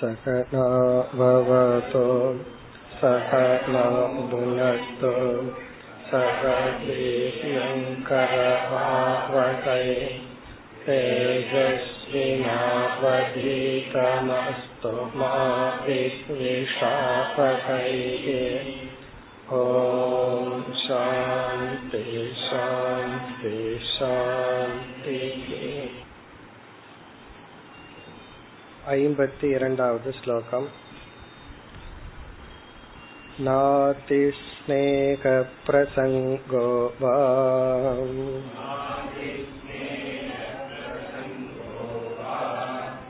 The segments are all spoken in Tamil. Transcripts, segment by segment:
सकलाभवतु सकलाभुनस्तु सकदेश्यङ्करभावकै तेजस्विनावधीतमस्तु मा विद्विषापकैः ॐ शान्ति शान्ति शान्तिः ऐम्पति इरण्डावद् श्लोकम् नातिस्नेहप्रसङ्गो वा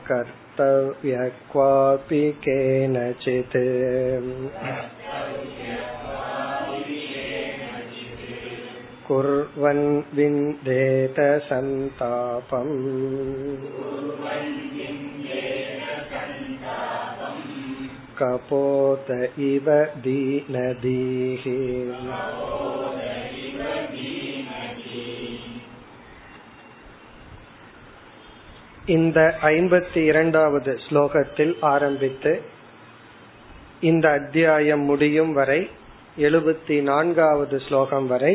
कर्तव्य क्वापि केनचित् कुर्वन् विन्देत सन्तापम् कपोत इव दीनदीः இந்த ஐம்பத்தி இரண்டாவது ஸ்லோகத்தில் ஆரம்பித்து இந்த அத்தியாயம் முடியும் வரை எழுபத்தி நான்காவது ஸ்லோகம் வரை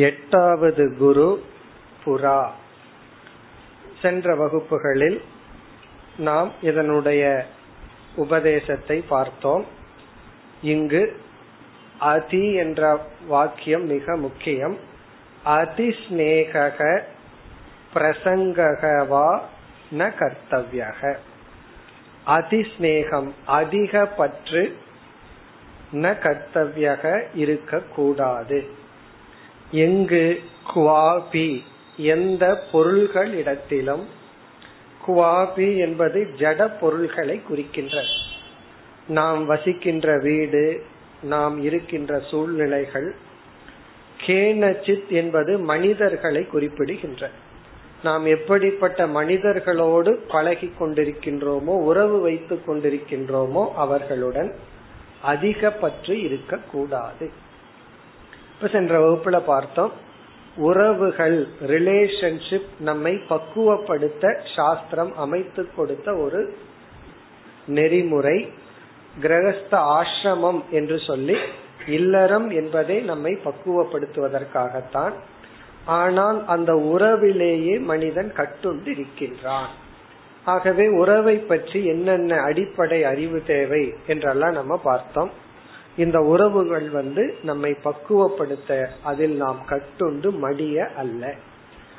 எட்டாவது குரு புரா சென்ற வகுப்புகளில் நாம் இதனுடைய உபதேசத்தை பார்த்தோம். இங்கு அதி என்ற வாக்கியம் மிக முக்கியம். அதிஸ்நேக பிரசங்ககவா ந கர்த்தவியக. அதிஸ்நேகம் அதிக பற்று ந கர்த்தவியக இருக்கக்கூடாது. எங்கு குவாபி எந்த பொருள்கள் இடத்திலும் குவாபி என்பது ஜட பொருள்களை குறிக்கின்ற நாம் வசிக்கின்ற வீடு நாம் இருக்கின்ற சூழ்நிலைகள் கேனச்சித் என்பது மனிதர்களை குறிப்பிடுகின்ற நாம் எப்படிப்பட்ட மனிதர்களோடு பழகி கொண்டிருக்கின்றோமோ உறவு வைத்துக் கொண்டிருக்கின்றோமோ அவர்களுடன் அதிக பற்று இருக்கக்கூடாது. இப்ப சென்ற வகுப்புல பார்த்தோம் உறவுகள் ரிலேஷன்ஷிப் நம்மை பக்குவப்படுத்த சாஸ்திரம் அமைத்து கொடுத்த ஒரு நெறிமுறை. கிரகஸ்த ஆசிரமம் என்று சொல்லி இல்லறம் என்பதை நம்மை பக்குவப்படுத்துவதற்காகத்தான். ஆனால் அந்த உறவிலேயே மனிதன் கட்டுண்டு இருக்கின்றான் ஆகவே உறவை பற்றி என்னென்ன அடிப்படை அறிவு தேவை என்றெல்லாம் நம்ம பார்த்தோம். இந்த உறவுகள் வந்து நம்மை பக்குவப்படுத்த அதில் நாம் கட்டுண்டு மடிய அல்ல.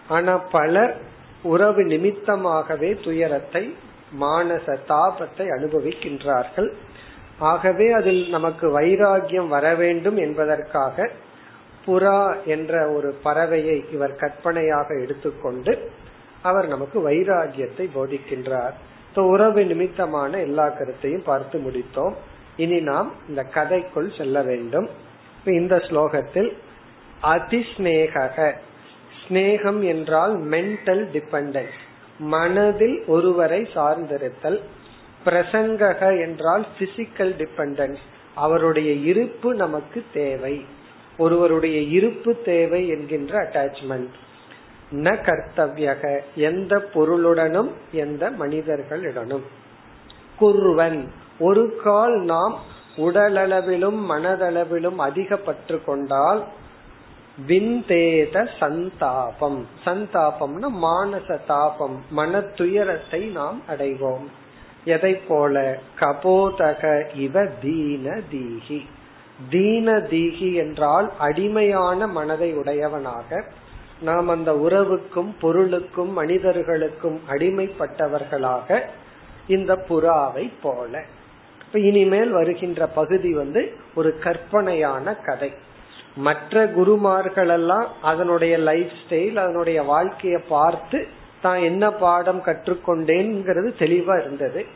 ஆனா பலர் உறவு நிமித்தமாகவே துயரத்தை மானச தாபத்தை அனுபவிக்கின்றார்கள். ஆகவே அதில் நமக்கு வைராகியம் வர வேண்டும் என்பதற்காக புறா என்ற ஒரு பறவையை இவர் கற்பனையாக எடுத்துக்கொண்டு அவர் நமக்கு வைராகியத்தை போதிக்கின்றார். உறவு நிமித்தமான எல்லா கருத்தையும் பார்த்து முடித்தோம். இனி நாம் இந்த கதைக்குள் செல்ல வேண்டும். இந்த ஸ்லோகத்தில் அதிஸ்நேக ஸ்னேகம் என்றால் மென்டல் டிபெண்டன்ஸ் மனதில் ஒருவரை சார்ந்திருத்தல். பிரசங்கக என்றால் பிசிக்கல் டிபெண்டன்ஸ் அவருடைய இருப்பு நமக்கு தேவை. ஒருவருடைய இருப்பு தேவை என்கின்ற அட்டாச்மெண்ட் ந கர்த்தவியக. எந்த பொருளுடனும் எந்த மனிதர்களிடனும். குருவன். ஒரு கால் நாம் உடலளவிலும் மனதளவிலும் அதிக பற்று கொண்டால் விந்தேத சந்தாபம். சந்தாபம்னா மானச தாபம் மன துயரத்தை நாம் அடைவோம். எதை போல? கபோதக இவ தீன தீகி. தீன தீகி என்றால் அடிமையான மனதை உடையவனாக. நாம் அந்த உறவுக்கும் பொருளுக்கும் மனிதர்களுக்கும் அடிமைப்பட்டவர்களாக இந்த புறாவை போல. இப்ப இனிமேல் வருகின்ற பகுதி வந்து ஒரு கற்பனையான கதை. மற்ற குருமார்கள் எல்லாம் அதனுடைய லைஃப் ஸ்டைல் அதனுடைய வாழ்க்கைய பார்த்து தான் என்ன பாடம் கற்றுக்கொண்டேங்கிறது தெளிவா இருந்தது.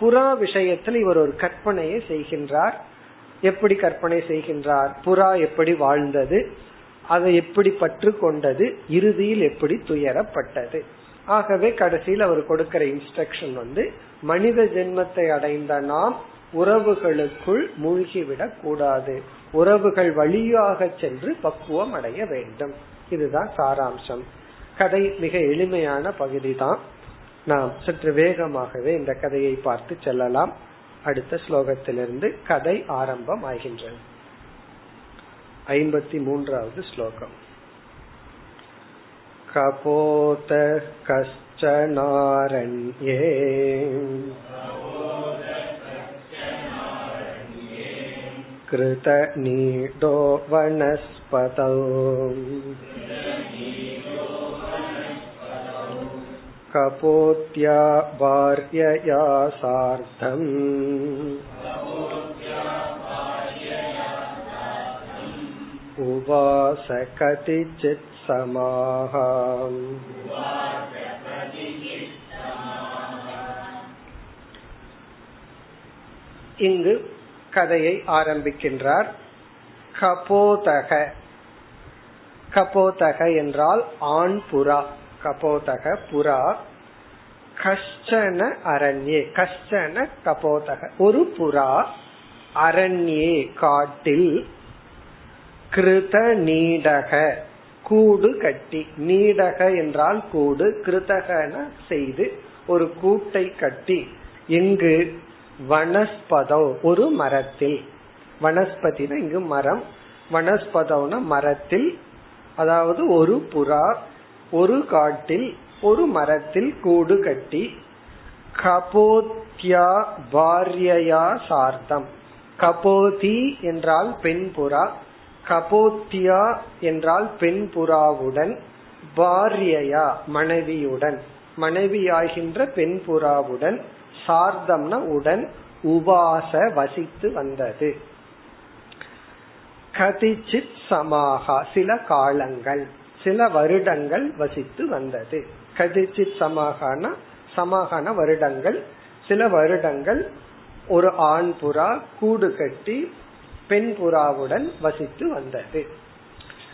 புறா விஷயத்தில் இவர் ஒரு கற்பனையை செய்கின்றார். எப்படி கற்பனை செய்கின்றார்? புறா எப்படி வாழ்ந்தது? அதை எப்படி பற்று கொண்டது இறுதியில் எப்படி துயரப்பட்டது? ஆகவே கடைசியில் அவர் கொடுக்கிற இன்ஸ்ட்ரக்ஷன் வந்து மனித ஜென்மத்தை அடைந்த நாம் உறவுகளுக்குள் மூழ்கிவிடக் கூடாது. உறவுகள் வழியாக சென்று பக்குவம் அடைய வேண்டும். இதுதான் சாராம்சம். கதை மிக எளிமையான பகுதி தான் நாம் சற்று வேகமாகவே இந்த கதையை பார்த்து செல்லலாம். அடுத்த ஸ்லோகத்திலிருந்து கதை ஆரம்பம் ஆகின்றது ஐம்பத்தி மூன்றாவது ஸ்லோகம். कपोत कश्च नारण्ये कृतनीडो वनस्पतौ कपोत्या वार्यया सार्धम् उवास कतिचित् समाः இங்கு கதையை ஆரம்பிக்கின்றார். கபோதக. கபோதக என்றால் ஆண் புறா. கபோதக புறா. கஷ்டன அரண்யே. கஷ்டன கபோதக. ஒரு புறா அரண்யே காட்டில் கிருத நீடக. கூடு கட்டி நீடக என்றால் கூடு கிருதகன செய்து ஒரு கூட்டை கட்டி இங்கு வனஸ்பதம் ஒரு மரத்தில். வனஸ்பதினா இங்கு மரம் வனஸ்பதோன மரத்தில் அதாவது ஒரு புறா ஒரு காட்டில் ஒரு மரத்தில் கூடு கட்டி கபோத்யா பாரியயா சார்த்தம். கபோதி என்றால் பெண் புறா கபோத்தியா என்றால் பெண் புறாவுடன் பாரியயா மனைவியுடன். மனைவியாகின்ற பெண் புறாவுடன் சார்தம்னா உடன் உபாச வசித்து வந்தது. கதிச்சித் சமாகா சில காலங்கள் சில வருடங்கள் வசித்து வந்தது. கதிச்சித் சமாகான சமாகான வருடங்கள் சில வருடங்கள் ஒரு ஆண் புறா கூடு கட்டி பெண் புறாவுடன் வசித்து வந்தது.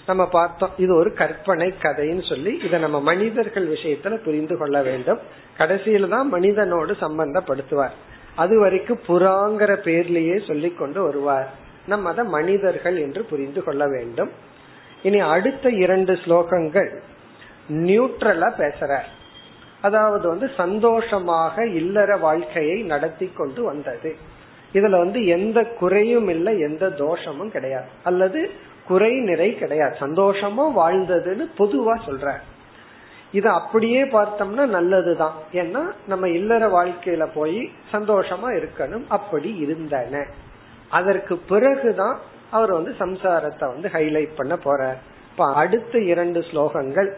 நம்ம பார்த்தோம் இது ஒரு கற்பனை கதைன்னு சொல்லி இதை நம்ம மனிதர்கள் விஷயத்துல புரிந்து கொள்ள வேண்டும். கடைசியில தான் மனிதனோடு சம்பந்தப்படுத்துவார். அது வரைக்கும் புறாங்கிற பேர்லயே சொல்லி கொண்டு வருவார். நம்ம அதை மனிதர்கள் என்று புரிந்து கொள்ள வேண்டும். இனி அடுத்த இரண்டு ஸ்லோகங்கள் நியூட்ரலா பேசுற அதாவது வந்து சந்தோஷமாக இல்லற வாழ்க்கையை நடத்தி கொண்டு வந்தது. இதுல வந்து எந்த குறையும் இல்லை எந்த தோஷமும் கிடையாது. அல்லது குறை நிறை கிடையாது. சந்தோஷமா வாழ்ந்ததுன்னு பொதுவா சொல்ற இது அப்படியே பார்த்தோம்னா நல்லதுதான். ஏன்னா நம்ம இல்லற வாழ்க்கையில போய் சந்தோஷமா இருக்கணும். அப்படி இருந்தன. அதற்கு பிறகுதான் அவர் வந்து சம்சாரத்தை வந்து ஹைலைட் பண்ண போறார். இப்ப அடுத்த இரண்டு ஸ்லோகங்கள்.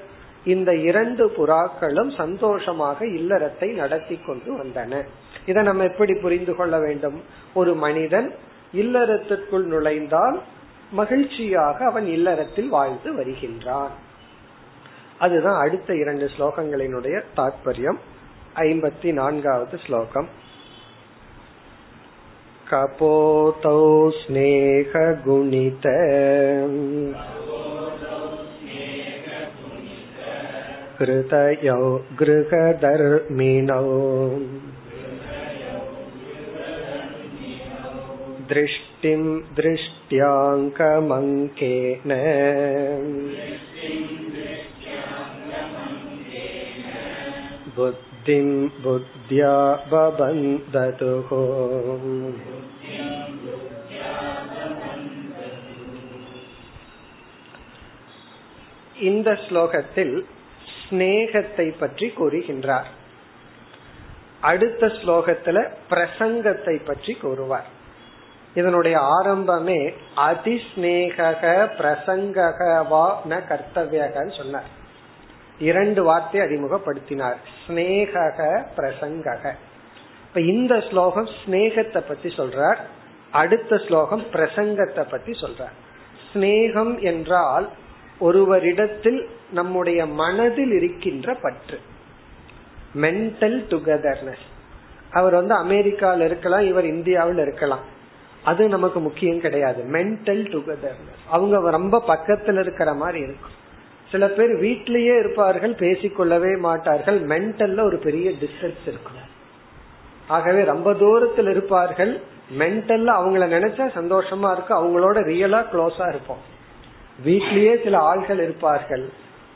இந்த இரண்டு புறாக்களும் சந்தோஷமாக இல்லறத்தை நடத்தி கொண்டு வந்தன. இதை நம்ம எப்படி புரிந்து கொள்ள வேண்டும் ஒரு மனிதன் இல்லறத்திற்குள் நுழைந்தால் மகிழ்ச்சியாக அவன் இல்லறத்தில் வாழ்ந்து வருகின்றான் அதுதான் அடுத்த இரண்டு ஸ்லோகங்களினுடைய தாற்பயம் ஐம்பத்தி நான்காவது ஸ்லோகம் கபோதௌ स्नेहगुणित कृतयौ गृहधर्मिणौ दृष्टिं दृष्ट्याङ्कमङ्केन बुद्धिं बुद्ध्या बबन्धतुः இந்த ஸ்லோகத்தில் ஸ்னேகத்தை பற்றி கூறுகின்றார் அடுத்த ஸ்லோகத்துல பிரசங்கத்தை பற்றி கூறுவார் இதனுடைய ஆரம்பமே அதிஸ்நேக பிரசங்ககவா ந கர்த்தவியகன்னு சொன்னார். இரண்டு வார்த்தை அறிமுகப்படுத்தினார். ஸ்னேக பிரசங்கக. இப்ப இந்த ஸ்லோகம் ஸ்னேகத்தை பத்தி சொல்றார். அடுத்த ஸ்லோகம் பிரசங்கத்தை பத்தி சொல்றார். ஸ்னேகம் என்றால் ஒருவரிடத்தில் நம்முடைய மனதில் இருக்கின்ற பற்று. மென்டல் டுகெதர்னஸ் அவர் வந்து அமெரிக்காவில் இருக்கலாம் இவர் இந்தியாவில் இருக்கலாம். அது நமக்கு முக்கியம் கிடையாது. மென்டல் டுகெதர்னஸ் அவங்க ரொம்ப பக்கத்துல இருக்கிற மாதிரி இருக்கும். சில பேர் வீட்லயே இருப்பார்கள் பேசிக்கொள்ளவே மாட்டார்கள். மென்டல்ல ஒரு பெரிய டிஸ்டன்ஸ் இருக்கும். ஆகவே ரொம்ப தூரத்தில் இருப்பார்கள். மென்டல்ல அவங்கள நினைச்சா சந்தோஷமா இருக்கும். அவங்களோட ரியலா க்ளோஸா இருப்போம். வீட்லயே சில ஆள்கள் இருப்பார்கள்.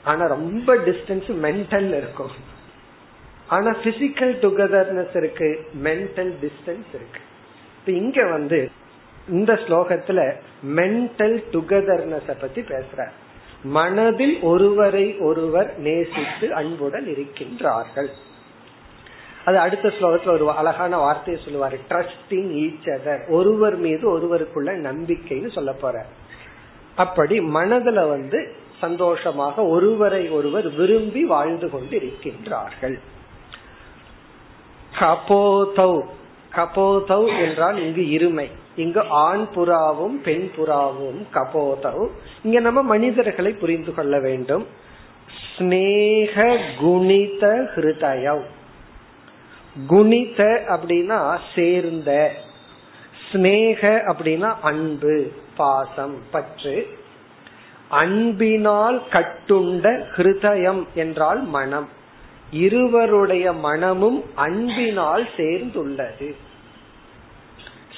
ஆனா ரொம்ப டிஸ்டன்ஸ் மென்டல் இருக்கும். ஆனா பிசிக்கல் டுகெதர்னஸ் இருக்கு. மென்டல் டிஸ்டன்ஸ் இருக்கு. இப்ப இங்க வந்து இந்த ஸ்லோகத்துல மென்டல் டுகெதர்னஸ் பத்தி பேசுற. மனதில் ஒருவரை ஒருவர் நேசித்து அன்புடன் இருக்கின்றார்கள். அது அடுத்த ஸ்லோகத்துல ஒரு அழகான வார்த்தையை சொல்லுவாரு. ட்ரஸ்டிங் ஈச் அதர் ஒருவர் மீது ஒருவருக்குள்ள நம்பிக்கைன்னு சொல்ல போற. அப்படி மனதுல வந்து சந்தோஷமாக ஒருவரை ஒருவர் விரும்பி வாழ்ந்து கொண்டு இருக்கின்றார்கள் கபோதௌ கபோதவ் என்றால் இங்கு இருமை. இங்கு ஆண் புறாவும் பெண் புறாவும் கபோதௌ. இங்க நம்ம மனிதர்களை புரிந்து கொள்ள வேண்டும். ஸ்னேக குணித ஹிருதயவ் குணித அப்படின்னா சேர்ந்த. ஸ்னேக அப்படின்னா அன்பு பாசம் பற்று. அன்பினால் கட்டுண்ட ஹிருதயம் என்றால் மனம். இருவருடைய மனமும் அன்பினால் சேர்ந்துள்ளது.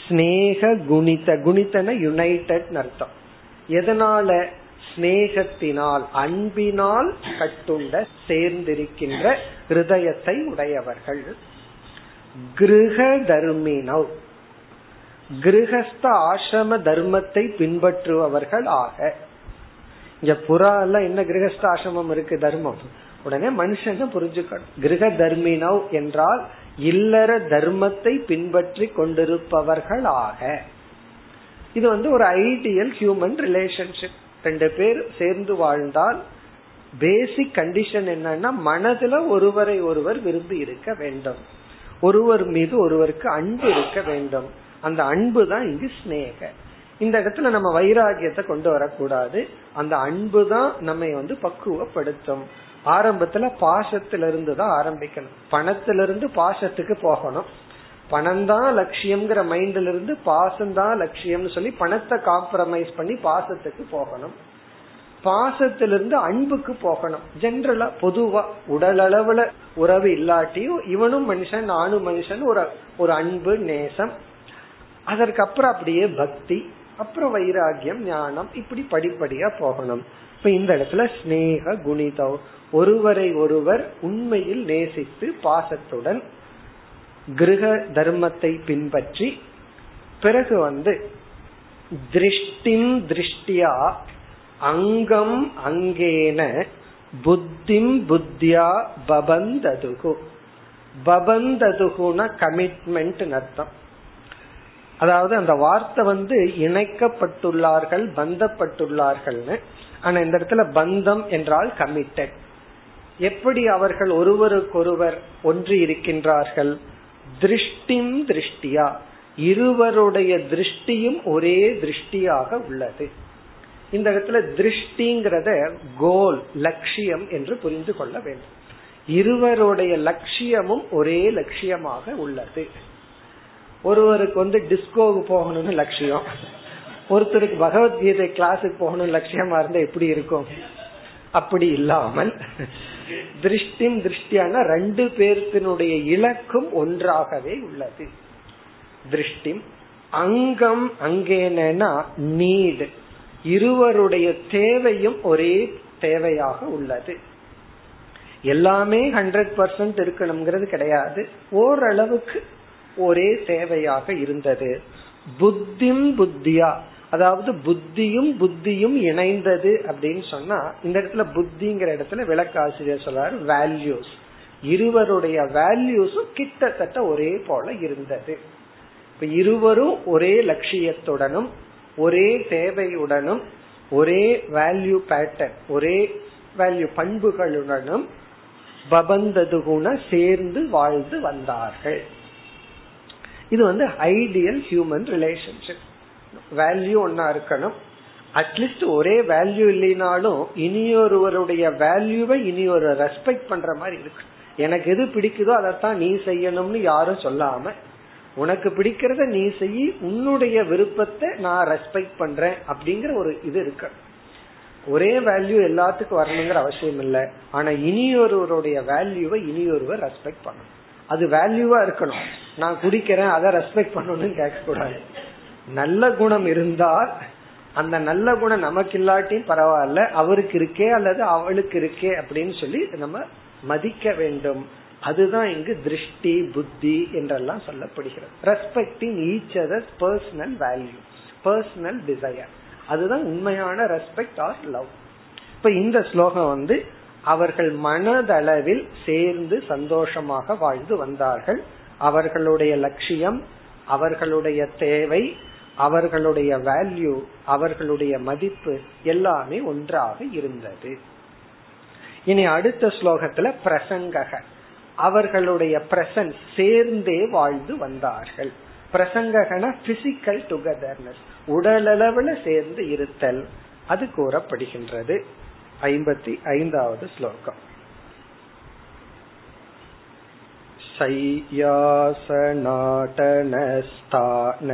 ஸ்னேக குணித குணித்தன யுனைடெட் அர்த்தம். எதனால ஸ்னேகத்தினால் அன்பினால் கட்டுண்ட சேர்ந்திருக்கின்ற ஹிருதயத்தை உடையவர்கள்? கிரக தர்மினவ். கிரகஸ்த ஆசிரம தர்மத்தை பின்பற்றுபவர்கள் ஆக. இங்க புறால என்ன கிரகஸ்த ஆசிரமம் இருக்கு தர்மம்? உடனே மனுஷன் புரிஞ்சுக்கணும். கிரக தர்மினவ் என்றால் இல்லற தர்மத்தை பின்பற்றி கொண்டிருப்பவர்களாக. இது வந்து ஒரு ஐடியல் ஹியூமன் ரிலேஷன்ஷிப் ரெண்டு பேர் சேர்ந்து வாழ்ந்தால் பேசிக் கண்டிஷன் என்னன்னா மனதுல ஒருவரை ஒருவர் விரும்பி இருக்க வேண்டும். ஒருவர் மீது ஒருவருக்கு அன்பு இருக்க வேண்டும். அந்த அன்பு தான் இங்கு ஸ்னேக இந்த இடத்துல நம்ம வைராகியத்தை கொண்டு வரக்கூடாது. அந்த அன்பு தான் நம்மை வந்து பக்குவப்படுத்தும். ஆரம்பத்துல பாசத்திலிருந்து தான் ஆரம்பிக்கணும். பணத்திலிருந்து பாசத்துக்கு போகணும். பணம் தான் லட்சியம்ங்கிற மைண்ட்ல இருந்து பாசம் தான் லட்சியம்னு சொல்லி பணத்தை காம்ப்ரமைஸ் பண்ணி பாசத்துக்கு போகணும். பாசத்திலிருந்து அன்புக்கு போகணும். ஜென்ரலா பொதுவா உடல் அளவுல உறவு இல்லாட்டியும் இவனும் மனுஷன் நானும் மனுஷன் ஒரு ஒரு அன்பு நேசம். அதற்கப்புறம் அப்படியே பக்தி அப்புறம் வைராகியம் ஞானம் இப்படி படிப்படியா போகணும். இப்ப இந்த இடத்துல ஸ்னேக குணிதம் ஒருவரை ஒருவர் உண்மையில் நேசித்து பாசத்துடன் கிரக தர்மத்தை பின்பற்றி பிறகு வந்து திருஷ்டிம் திருஷ்டியா அங்கம் அங்கேன புத்திம் புத்தியா பபந்ததுகு. பபந்ததுகுன கமிட்மெண்ட் அர்த்தம். அதாவது அந்த வார்த்தை வந்து இணைக்கப்பட்டுள்ளார்கள் பந்தப்பட்டுள்ளார்கள்னு. ஆனா இந்த இடத்துல பந்தம் என்றால் கமிட்டட் எப்படி அவர்கள் ஒருவருக்கொருவர் ஒன்று இருக்கின்றார்கள்? திருஷ்டிம் திருஷ்டியா. இருவருடைய திருஷ்டியும் ஒரே திருஷ்டியாக உள்ளது. இந்த இடத்துல திருஷ்டிங்கிறத கோல் லட்சியம் என்று புரிந்து கொள்ள வேண்டும். இருவருடைய லட்சியமும் ஒரே லட்சியமாக உள்ளது. ஒருவருக்கு வந்து டிஸ்கோவுக்கு போகணும்னு லட்சியம். ஒருத்தருக்கு பகவத்கீதை கிளாஸுக்கு போகணும் லட்சியமா இருந்தா எப்படி இருக்கும்? அப்படி இல்லாமல் திருஷ்டிம் திருஷ்டியான ரெண்டு பேர்த்தினுடைய இலக்கும் ஒன்றாகவே உள்ளது. திருஷ்டிம் அங்கம் அங்கேனா நீடு. இருவருடைய தேவையும் ஒரே தேவையாக உள்ளது. எல்லாமே ஹண்ட்ரட் பர்சன்ட் இருக்கணுங்கிறது கிடையாது. ஓரளவுக்கு ஒரே தேவையாக இருந்தது. புத்திம் புத்தியா அதாவது புத்தியும் புத்தியும் இணைந்தது அப்படின்னு சொன்னா இந்த இடத்துல புத்திங்கிற இடத்துல விளக்காசிரியர் சொல்றாரு வேல்யூஸ் இருவருடைய வேல்யூஸும் கிட்டத்தட்ட ஒரே போல இருந்தது. இப்ப இருவரும் ஒரே லட்சியத்துடனும் ஒரே தேவையுடனும் ஒரே வேல்யூ பேட்டர்ன் ஒரே வேல்யூ பண்புகளுடனும் பபந்தது குண சேர்ந்து வாழ்ந்து வந்தார்கள். இது வந்து ஐடியல் ஹியூமன் ரிலேஷன்ஷிப் வேல்யூ ஒன்னா இருக்கணும். அட்லீஸ்ட் ஒரே வேல்யூ இல்லைனாலும் இனியொருவருடைய வேல்யூவை இனி ரெஸ்பெக்ட் பண்ற மாதிரி இருக்கு எனக்கு எது பிடிக்குதோ அதைத்தான் நீ செய்யணும்னு யாரும் சொல்லாம உனக்கு பிடிக்கிறத நீ செய்ய உன்னுடைய விருப்பத்தை நான் ரெஸ்பெக்ட் பண்றேன் அப்படிங்கிற ஒரு இது இருக்கு ஒரே வேல்யூ எல்லாத்துக்கும் வரணுங்கிற அவசியம் இல்லை. ஆனா இனியொருவருடைய வேல்யூவை இனியொருவர் ரெஸ்பெக்ட் பண்ணணும். அது வேல்யூவா இருக்கணும். நான் குடிக்கிறேன் அதை ரெஸ்பெக்ட் பண்ணணும்னு கேட்க கூடாது நல்ல குணம் இருந்தால் அந்த நல்ல குணம் நமக்கு இல்லாட்டியும் பரவாயில்ல அவருக்கு இருக்கே அல்லது அவளுக்கு இருக்கே அப்படின்னு சொல்லி நம்ம மதிக்க வேண்டும். அதுதான் இங்கு திருஷ்டி புத்தி என்றெல்லாம் சொல்லப்படுகிறது. Respecting each others personal value personal desire அதுதான் உண்மையான ரெஸ்பெக்ட் ஆர் லவ் இப்ப இந்த ஸ்லோகம் வந்து அவர்கள் மனதளவில் சேர்ந்து சந்தோஷமாக வாழ்ந்து வந்தார்கள். அவர்களுடைய லட்சியம் அவர்களுடைய தேவை அவர்களுடைய வேல்யூ அவர்களுடைய மதிப்பு எல்லாமே ஒன்றாக இருந்தது. இனி அடுத்த ஸ்லோகத்துல பிரசங்கக. அவர்களுடைய பிரசன்ஸ் சேர்ந்தே வாழ்ந்து வந்தார்கள். பிரசங்ககன பிசிக்கல் டுகெதர்னஸ் உடலளவுல சேர்ந்து இருத்தல். அது கூறப்படுகின்றது. ஐம்பத்தி ஐந்தாவது ஸ்லோகம். शय्यासनाटनस्थान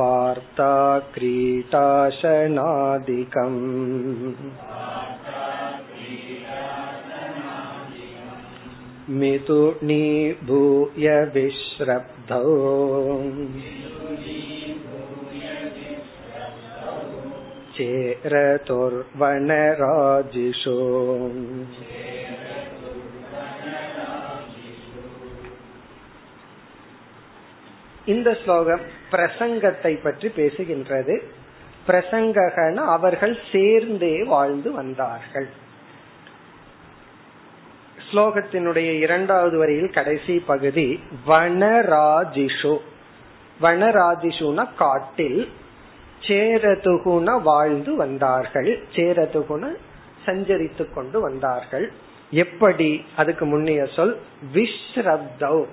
वार्ता क्रीटाशनादिकम् मिथुनीभूय विश्रब्धौ चेरतुर्वनराजिषु இந்த ஸ்லோகம் பிரசங்கத்தை பற்றி பேசுகின்றது பிரசங்ககன அவர்கள் சேர்ந்தே வாழ்ந்து வந்தார்கள் ஸ்லோகத்தினுடைய இரண்டாவது வரியில் கடைசி பகுதி வனராஜிஷு வனராஜிஷுன காட்டில் சேரதுகுண வாழ்ந்து வந்தார்கள். சேரதுகுண சஞ்சரித்து கொண்டு வந்தார்கள். எப்படி? அதுக்கு முன்னைய சொல் விஸ்ரப்தவ்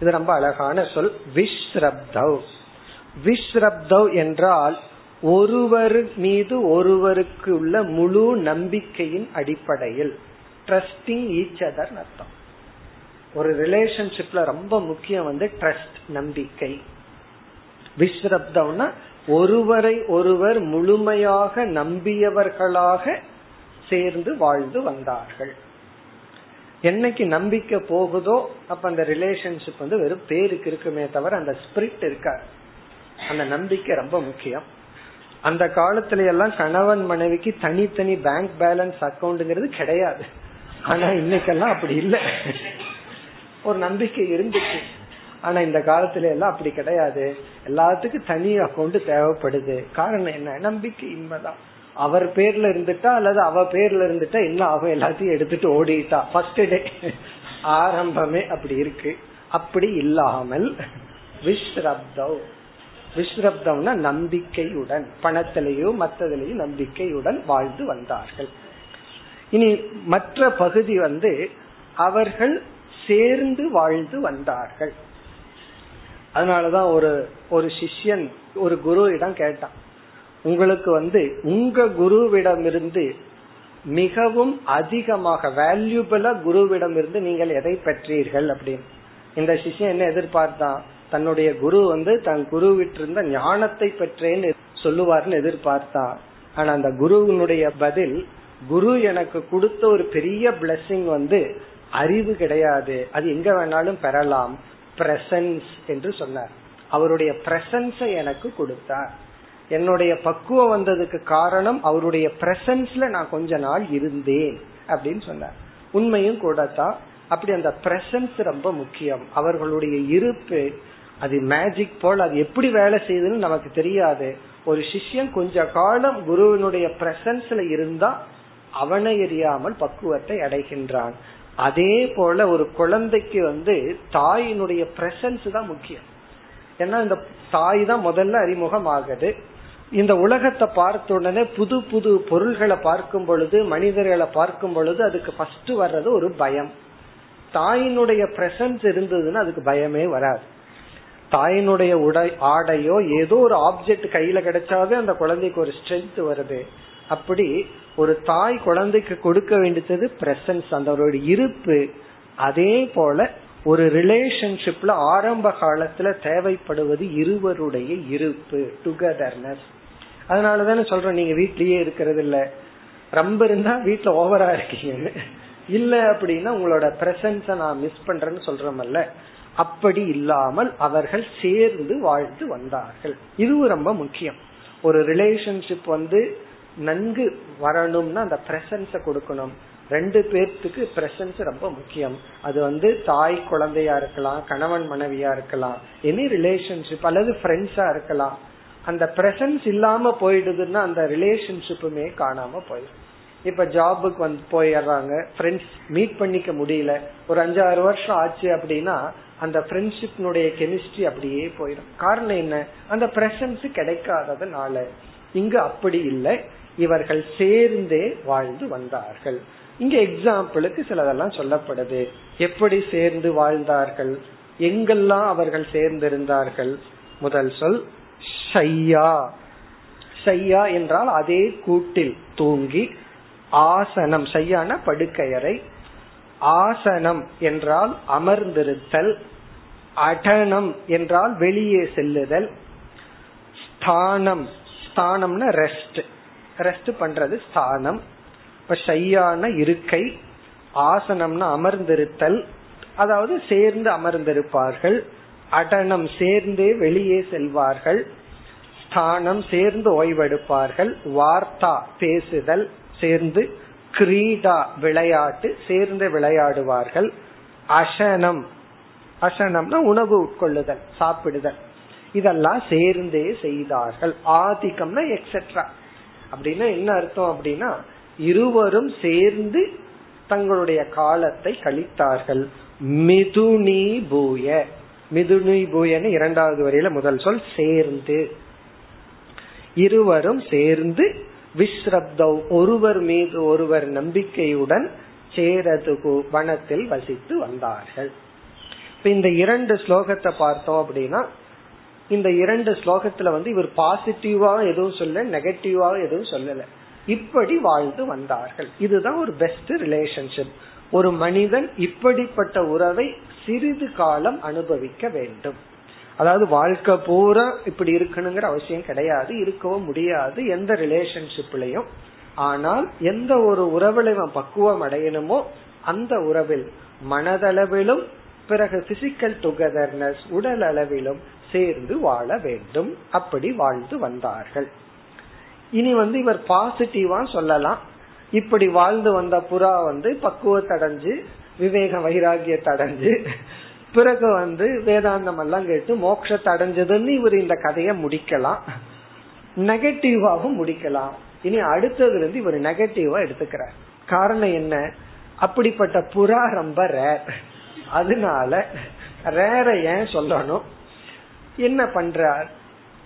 இது ரொம்ப அழகான சொல் விஸ்ரப்தவ் விஸ்ரப்தவ் என்றால் ஒருவர் மீது ஒருவருக்கு உள்ள முழு நம்பிக்கையின் அடிப்படையில் ட்ரஸ்டிங் ஈச் அதர் அர்த்தம். ஒரு ரிலேஷன்ஷிப்ல ரொம்ப முக்கியம் வந்து ட்ரஸ்ட் நம்பிக்கை. விஸ்ரப்தம்னா ஒருவரை ஒருவர் முழுமையாக நம்பியவர்களாக சேர்ந்து வாழ்ந்து வந்தார்கள். என்னைக்கு நம்பிக்கை போகுதோ அப்ப அந்த ரிலேஷன்ஷிப் வந்து வெறும் பேருக்கு இருக்குமே தவிர அந்த ஸ்பிரிட் இருக்காது. அந்த நம்பிக்கை ரொம்ப முக்கியம். அந்த காலத்துல எல்லாம் கணவன் மனைவிக்கு தனித்தனி பேங்க் பேலன்ஸ் அக்கௌண்ட்ங்கிறது கிடையாது. ஆனா இன்னைக்கெல்லாம் அப்படி இல்லை. ஒரு நம்பிக்கை இருந்துச்சு. ஆனா இந்த காலத்துல எல்லாம் அப்படி கிடையாது. எல்லாத்துக்கும் தனி அக்கௌண்ட் தேவைப்படுது. காரணம் என்ன? நம்பிக்கை இன்மைதான். அவர் பேர்ல இருந்துட்டா அல்லது அவ பேர்ல இருந்துட்டா என்ன ஆகும்? எல்லாத்தையும் எடுத்துட்டு ஓடிட்டா. ஃபர்ஸ்ட் டே ஆரம்பமே அப்படி இருக்கு. அப்படி இல்லாமல் விஸ்ரப்தவ் விஸ்ரப்தம்னா நம்பிக்கையுடன். பணத்திலேயோ மற்றதிலேயும் நம்பிக்கையுடன் வாழ்ந்து வந்தார்கள். இனி மற்ற பகுதி வந்து அவர்கள் சேர்ந்து வாழ்ந்து வந்தார்கள். அதனாலதான் ஒரு ஒரு சிஷ்யன் ஒரு குரு இடம் கேட்டான். உங்களுக்கு வந்து உங்க குருவிடமிருந்து மிகவும் அதிகமாக வேல்யூபிளா குருவிடம் இருந்து நீங்கள் எதை பெற்றீர்கள் அப்படின்னு. இந்த சிஷ்யன் என்ன எதிர்பார்த்தான்? தன்னுடைய குரு வந்து தன் குருவிட்டிருந்த ஞானத்தை பெற்றேன்னு சொல்லுவார்னு எதிர்பார்த்தான். ஆனா அந்த குருவினுடைய பதில் குரு எனக்கு கொடுத்த ஒரு பெரிய பிளஸ்ஸிங் வந்து அறிவு கிடையாது. அது எங்க வேணாலும் பெறலாம். பிரசன்ஸ் என்று சொன்னார். அவருடைய பிரசன்ஸை எனக்கு கொடுத்தார். என்னுடைய பக்குவம் வந்ததுக்கு காரணம் அவருடைய பிரசன்ஸ்ல நான் கொஞ்ச நாள் இருந்தேன் அப்படின்னு சொன்னார். உண்மையும் கூட தான் அப்படி அந்த பிரசன்ஸ் ரொம்ப முக்கியம். அவர்களுடைய இருப்பு அது மேஜிக் போல் அது எப்படி வேலை செய்யுதுன்னு நமக்கு தெரியாது. ஒரு சிஷ்யன் கொஞ்ச காலம் குருவினுடைய பிரசன்ஸ்ல இருந்தா அவனை எரியாமல் பக்குவத்தை அடைகின்றான். அதே போல ஒரு குழந்தைக்கு வந்து தாயினுடைய பிரசன்ஸ் தான் முக்கியம். ஏன்னா இந்த தாய் தான் முதல்ல அறிமுகம் ஆகுது இந்த உலகத்தை பார்த்த உடனே புது புது பொருள்களை பார்க்கும் பொழுது மனிதர்களை பார்க்கும் பொழுது அதுக்கு ஃபர்ஸ்ட் வர்றது ஒரு பயம். தாயினுடைய பிரசன்ஸ் இருந்ததுன்னா அதுக்கு பயமே வராது. தாயினுடைய உடை ஆடையோ ஏதோ ஒரு ஆப்ஜெக்ட் கையில கிடைச்சாவே அந்த குழந்தைக்கு ஒரு ஸ்ட்ரென்த் வருது. அப்படி ஒரு தாய் குழந்தைக்கு கொடுக்க வேண்டியது பிரசன்ஸ் அந்த இருப்பு. அதே போல ஒரு ரிலேஷன்ஷிப்ல ஆரம்ப காலத்துல தேவைப்படுவது இருவருடைய இருப்பு டுகெதர்னஸ் அதனாலதானே சொல்றேன் நீங்க வீட்லயே இருக்கிறது இல்ல. ரொம்ப இருந்தா வீட்டுல ஓவரா இருக்கீங்கன்னு இல்ல அப்படின்னா உங்களோட பிரசன்ஸ நான் மிஸ் பண்றேன்னு சொல்றமல்ல. அப்படி இல்லாமல் அவர்கள் சேர்ந்து வாழ்ந்து வந்தார்கள். இதுவும் ரொம்ப முக்கியம். ஒரு ரிலேஷன்ஷிப் வந்து நன்கு வரணும்னா அந்த பிரசன்ஸ கொடுக்கணும். ரெண்டு பேர்த்துக்கு பிரசன்ஸ் ரொம்ப முக்கியம். அது வந்து தாய் குழந்தையா இருக்கலாம் கணவன் மனைவியா இருக்கலாம் எனி ரிலேஷன்ஷிப் அல்லது ஃப்ரெண்ட்ஸா இருக்கலாம். அந்த பிரசன்ஸ் இல்லாம போயிடுதுன்னா அந்த ரிலேஷன்ஷிப்புமே காணாம போயிடும். இப்ப ஜாபுக்கு வந்து போயிடுறாங்க ஃப்ரெண்ட்ஸ் மீட் பண்ணிக்க முடியல. ஒரு அஞ்சாறு வருஷம் ஆச்சு அப்படின்னா அந்த ஃப்ரெண்ட்ஷிப்னுடைய கெமிஸ்ட்ரி அப்படியே போயிடும். காரணம் என்ன? அந்த பிரசன்ஸ் கிடைக்காததுனால. இங்கு அப்படி இல்லை. இவர்கள் சேர்ந்தே வாழ்ந்து வந்தார்கள். இங்க எக்ஸாம்பிளுக்கு சிலதெல்லாம் சொல்லப்படுது. எப்படி சேர்ந்து வாழ்ந்தார்கள்? எங்கெல்லாம் அவர்கள் சேர்ந்திருந்தார்கள்? முதல் சொல் ஷையா. ஷையா என்றால் அதே கூட்டில் தூங்கி ஆசனம். ஷையான படுக்கையறை. ஆசனம் என்றால் அமர்ந்திருத்தல். அடனம் என்றால் வெளியே செல்லுதல். ஸ்தானம். ஸ்தானம்னா ரெஸ்ட் ரெஸ்ட் பண்றது ஸ்தானம். இப்ப ஷையான இருக்கை ஆசனம்னா அமர்ந்திருத்தல் அதாவது சேர்ந்து அமர்ந்திருப்பார்கள் அடனம் சேர்ந்தே வெளியே செல்வார்கள் ஸ்தானம் சேர்ந்து ஓய்வெடுப்பார்கள் வார்த்தா பேசுதல் சேர்ந்து கிரீடா விளையாட்டு சேர்ந்து விளையாடுவார்கள் அசனம் அசனம்னா உணவு உட்கொள்ளுதல் சாப்பிடுதல். இதெல்லாம் சேர்ந்தே செய்தார்கள். ஆதிக்கம்னா எக்ஸெட்ரா அப்படின்னா என்ன அர்த்தம் அப்படின்னா இருவரும் சேர்ந்து தங்களுடைய காலத்தை கழித்தார்கள். மிதுனி பூய. மிதுனி பூயன்னு இரண்டாவது வரையில முதல் சொல் சேர்ந்து. இருவரும் சேர்ந்து விஸ்ரப்தவ் ஒருவர் மீது ஒருவர் நம்பிக்கையுடன் சேரதுகு வனத்தில் வசித்து வந்தார்கள். இப்ப இந்த இரண்டு ஸ்லோகத்தை பார்த்தோம் அப்படின்னா இந்த இரண்டு ஸ்லோகத்துல வந்து இவர் பாசிட்டிவா எதுவும் சொல்ல நெகட்டிவா எதுவும் சொல்லல. இப்படி வாழ்ந்து வந்தார்கள். இதுதான் ஒரு பெஸ்ட் ரிலேஷன்ஷிப் ஒரு மனிதன் இப்படிப்பட்ட உறவை சிறிது காலம் அனுபவிக்க வேண்டும். அதாவது வாழ்க்கை பூரா இப்படி இருக்கணுங்கிற அவசியம் கிடையாது இருக்கவும் முடியாது எந்த ரிலேஷன்ஷிப்லயும் ஆனால் எந்த ஒரு உறவில் பக்குவம் அடையணுமோ அந்த உறவில் மனதளவிலும் பிறகு பிசிக்கல் டுகெதர்னஸ் உடல் அளவிலும் சேர்ந்து வாழ வேண்டும். அப்படி வாழ்ந்து வந்தார்கள். இனி வந்து இவர் பாசிட்டிவா சொல்லலாம். இப்படி வாழ்ந்து வந்த புறா வந்து பக்குவத்தடைஞ்சு விவேக வைராகியத்தை அடைஞ்சு பிறகு வந்து வேதாந்தம் எல்லாம் கேட்டு மோட்சத்தை அடைஞ்சதுன்னு இவர் இந்த கதையை முடிக்கலாம். நெகட்டிவாவும் முடிக்கலாம். இனி அடுத்ததுல இருந்து இவர் நெகட்டிவா எடுத்துக்கிறார். காரணம் என்ன? அப்படிப்பட்ட புறா ரொம்ப ரேர் அதனால ரேர ஏன் சொல்லணும்? என்ன பண்றார்?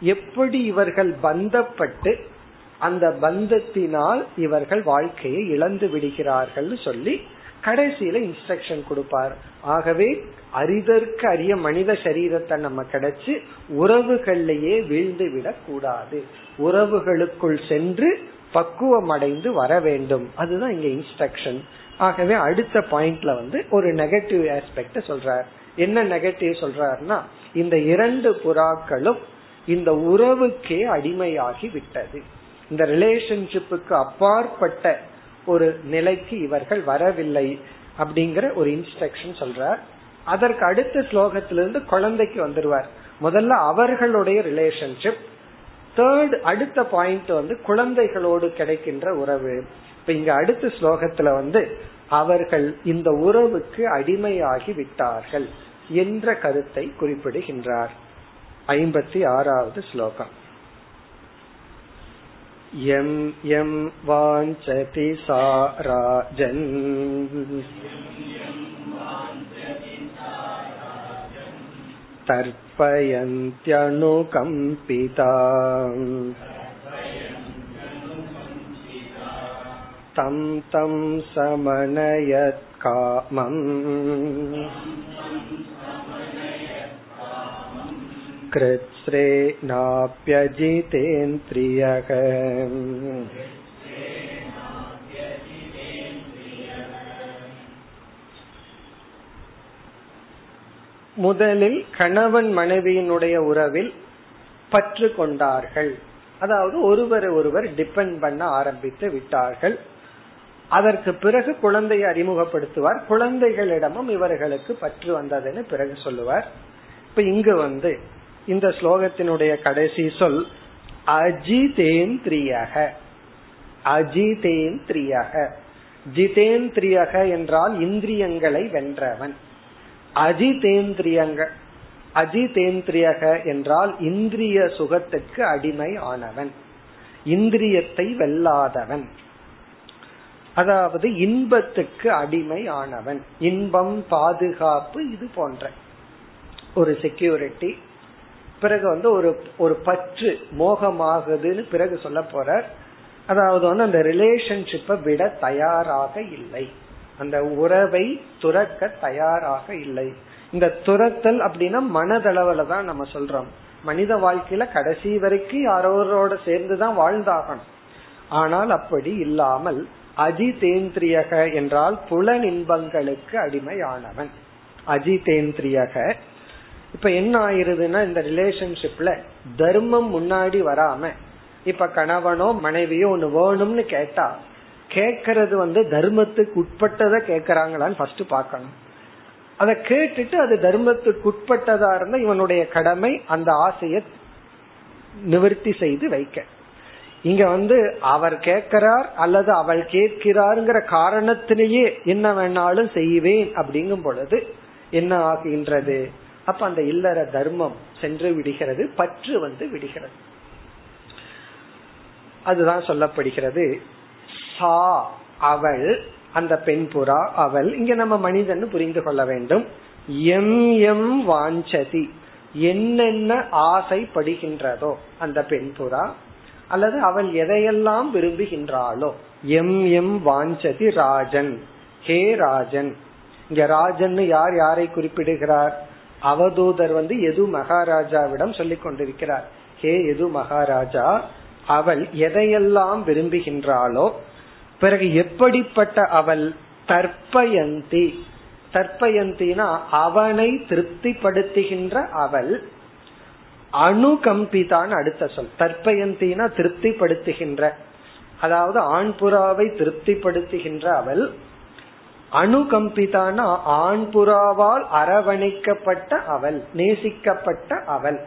எப்படி இவர்கள் பந்தப்பட்டு அந்த பந்தத்தினால் இவர்கள் வாழ்க்கையை இழந்து விடுகிறார்கள் சொல்லி கடைசியில இன்ஸ்ட்ரக்ஷன் கொடுப்பார். ஆகவே அரிதற்கு அரிய மனித சரீரத்தை நம்ம கிடைச்சு உறவுகள்லயே வீழ்ந்து விடக் கூடாது உறவுகளுக்குள் சென்று பக்குவம் அடைந்து வர வேண்டும். அதுதான் இங்க இன்ஸ்ட்ரக்ஷன் ஆகவே அடுத்த பாயிண்ட்ல வந்து ஒரு நெகட்டிவ் ஆஸ்பெக்ட சொல்றார். என்ன நெகட்டிவ் சொல்றாருன்னா இந்த இரண்டு புறாக்களும் இந்த உறவுக்கே அடிமையாகி விட்டது. இந்த ரிலேஷன்ஷிப்புக்கு அப்பாற்பட்ட ஒரு நிலைக்கு இவர்கள் வரவில்லை அப்படிங்கிற ஒரு இன்ஸ்ட்ரக்ஷன் சொல்றார். அதற்கு அடுத்த ஸ்லோகத்திலிருந்து குழந்தைக்கு வந்துருவார். முதல்ல அவர்களுடைய ரிலேஷன்ஷிப் தேர்ட் அடுத்த பாயிண்ட் வந்து குழந்தைகளோடு கிடைக்கின்ற உறவு. இப்ப இங்க அடுத்த ஸ்லோகத்துல வந்து அவர்கள் இந்த உறவுக்கு அடிமையாகி விட்டார்கள். என்ற கருத்தை குறிப்பிடுகின்றார் ஐம்பத்தி ஆறாவது ஸ்லோகம் यं यं वाञ्छति सा राजन् तर्पयन्त्यनुकम्पिता तं तं समनयत् कामम् कृत्स्रेणाप्यजितेन्द्रियः முதலில் கணவன் மனைவியினுடைய உறவில் பற்று கொண்டார்கள் அதாவது ஒருவரை ஒருவர் டிபெண்ட் பண்ண ஆரம்பித்து விட்டார்கள் அதற்கு பிறகு குழந்தையை அறிமுகப்படுத்துவார். குழந்தைகளிடமும் இவர்களுக்கு பற்று வந்ததுன்னு பிறகு சொல்லுவார். இப்ப இங்கு வந்து இந்த ஸ்லோகத்தினுடைய கடைசி சொல் அஜிதேந்திரியக. அஜிதேந்திரியக. ஜிதேந்திரியக என்றால் இந்திரியங்களை வென்றவன். அஜிதேந்திரியங்க அஜிதேந்திரியக என்றால் இந்திரிய சுகத்துக்கு அடிமை ஆனவன் இந்திரியத்தை வெல்லாதவன். அதாவது இன்பத்துக்கு அடிமை ஆனவன் இன்பம் பாதுகாப்பு இது போன்ற. ஒரு செக்யூரிட்டி பிறகு வந்து ஒரு ஒரு பற்று மோகமாகுதுன்னு பிறகு சொல்ல போற அதாவது வந்து அந்த ரிலேஷன்ஷிப்பை விட தயாராக இல்லை. அந்த உறவை துறக்க தயாராக இல்லை. இந்த துரத்தல் அப்படின்னா மனதளவுல தான் நம்ம சொல்றோம். மனித வாழ்க்கையில கடைசி வரைக்கும் யாரோரோட சேர்ந்துதான் வாழ்ந்தாகணும். ஆனால் அப்படி இல்லாமல் அஜிதேந்திரியக என்றால் புல இன்பங்களுக்கு அடிமையானவன். அஜிதேந்திரியக. இப்ப என்ன ஆயிருதுன்னா இந்த ரிலேஷன்ஷிப்ல தர்மம் முன்னாடி வராம இப்ப கணவனோ மனைவியோ ஒண்ணு வேணும்னு கேட்டா கேக்கிறது வந்து தர்மத்துக்கு உட்பட்டதை கேக்குறாங்களான்னு ஃபர்ஸ்ட் பாக்கணும் அதை கேட்டுட்டு அது தர்மத்துக்கு உட்பட்டதா இருந்தா இவனுடைய கடமை அந்த ஆசையை நிவர்த்தி செய்து வைக்க. இங்க வந்து அவர் கேட்கிறார் அல்லது அவள் கேட்கிறாருங்கிற காரணத்திலேயே என்ன வேணாலும் செய்வேன் அப்படிங்கும் பொழுது என்ன ஆகின்றது? அப்ப அந்த இல்லற தர்மம் சென்று விடுகிறது பற்று வந்து விடுகிறது. அதுதான் சொல்லப்படுகிறது. சா அவள் அந்த பெண் புறா அவள். இங்க நம்ம மனிதன் புரிந்து கொள்ள வேண்டும். எம் எம் வாஞ்சதி. என்னென்ன ஆசைப்படுகின்றதோ அந்த பெண் புறா அல்லது அவள் எதையெல்லாம் விரும்புகின்றாளோ. எம் எம் வாஞ்சதி ராஜன். ஹே ராஜன். இங்க ராஜன் யார் யாரை குறிப்பிடுகிறார்? அவதூதர் வந்து எது மகாராஜாவிடம் சொல்லிக் கொண்டிருக்கிறார்? ஹே எது மகாராஜா? அவள் எதையெல்லாம் விரும்புகின்றாளோ. பிறகு எப்படிப்பட்ட அவள் தற்பயந்தி? தற்பயந்தினா அவனை திருப்திப்படுத்துகின்ற அவள் அணுகம்பிதான் அடுத்த சொல். தற்பயந்தினா திருப்திப்படுத்துகின்ற. அதாவது ஆண் புறாவை திருப்திப்படுத்துகின்ற அவள். அணுகம்பிதான ஆண் புறாவால் அரவணைக்கப்பட்ட அவள் நேசிக்கப்பட்ட அவள்.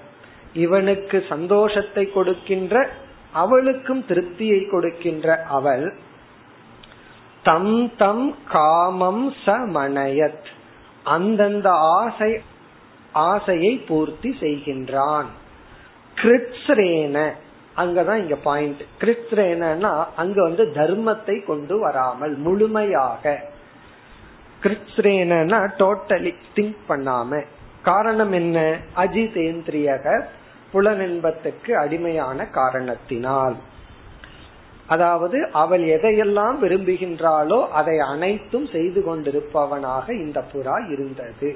இவனுக்கு சந்தோஷத்தை கொடுக்கின்ற அவளுக்கும் திருப்தியை கொடுக்கின்ற அவள். தம் தம் காமம் சமணயத். அந்தந்த ஆசை ஆசையை பூர்த்தி செய்கின்றான். கிருத்ரேன அங்கதான் இங்க பாயிண்ட் கிருத்ரேனா அங்க வந்து தர்மத்தை கொண்டு வராமல் முழுமையாக. கிருத்ரேனா டோட்டலி திங்க் பண்ணாம. காரணம் என்ன? அஜிதேந்திரியக புலனின்பத்துக்கு அடிமையான காரணத்தினால். அதாவது அவள் எதையெல்லாம் விரும்புகின்றாளோ அதை அனைத்தும் செய்து கொண்டிருப்பவனாக இந்த புறா இருந்தது.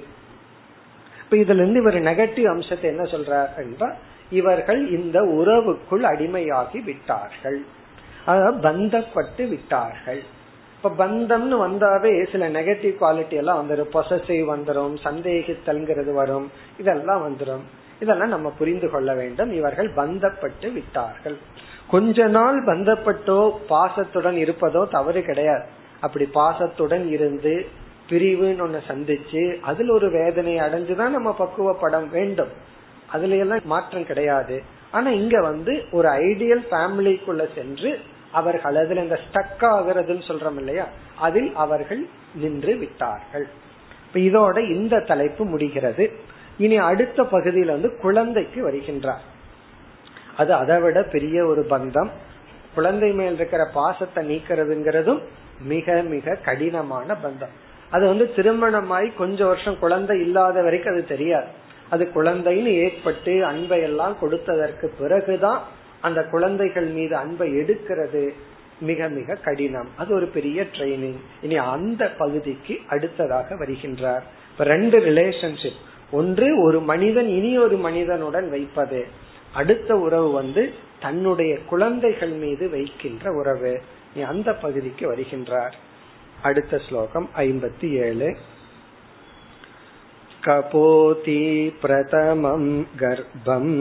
இப்ப இதுல இருந்து இவர் நெகட்டிவ் அம்சத்தை என்ன சொல்றார் என்றால் இவர்கள் இந்த உறவுக்குள் அடிமையாகி விட்டார்கள். அதாவது பந்தப்பட்டு விட்டார்கள். இப்ப பந்தம்னு வந்தாவே சில நெகட்டிவ் குவாலிட்டி எல்லாம் வந்துடும் பொசசிவ் வந்துடும் சந்தேகித்தல்ங்கிறது வரும். இதெல்லாம் வந்துடும் இதெல்லாம் நம்ம புரிந்து கொள்ள வேண்டும். இவர்கள் பந்தப்பட்டு விட்டார்கள். கொஞ்ச நாள் பந்தப்பட்டோ பாசத்துடன் இருப்பதோ தவறு கிடையாது. அப்படி பாசத்துடன் இருந்து பிரிவுன்னு ஒண்ணு சந்திச்சு அதுல ஒரு வேதனை அடைஞ்சுதான் நம்ம பக்குவப்படம் வேண்டும். அதுல எல்லாம் மாற்றம் கிடையாது. ஆனா இங்க வந்து ஒரு ஐடியல் ஃபேமிலிக்குள்ள சென்று அவர்கள் அதுல இந்த ஸ்டக் ஆகுறதுன்னு சொல்றோம் இல்லையா? அதில் அவர்கள் நின்று விட்டார்கள். இப்ப இதோட இந்த தலைப்பு முடிகிறது. இனி அடுத்த பகுதியில் வந்து குழந்தைக்கு வருகின்றார். அது அதை விட பெரிய ஒரு பந்தம். குழந்தை மேல் இருக்கிற பாசத்தை நீக்கிறதுங்கிறதும் மிக மிக கடினமான பந்தம். அது வந்து திருமணமாய் கொஞ்ச வருஷம் குழந்தை இல்லாத வரைக்கும் அது தெரியாது. அது குழந்தைன்னு ஏற்பட்டு அன்பை எல்லாம் கொடுத்ததற்கு பிறகுதான் அந்த குழந்தைகள் மீது அன்பை எடுக்கிறது மிக மிக கடினம். அது ஒரு பெரிய ட்ரைனிங் இனி அந்த பகுதிக்கு அடுத்ததாக வருகின்றார். இப்ப ரெண்டு ரிலேஷன்ஷிப் ஒன்று ஒரு மனிதன் இனி ஒரு மனிதனுடன் வைப்பது. அடுத்த உறவு வந்து தன்னுடைய குழந்தைகள் மீது வைக்கின்ற உறவு. நீ அந்த பகுதிக்கு வருகின்றார். அடுத்த ஸ்லோகம் ஐம்பத்தி ஏழு கபோதி பிரதமம் கர்ப்பம்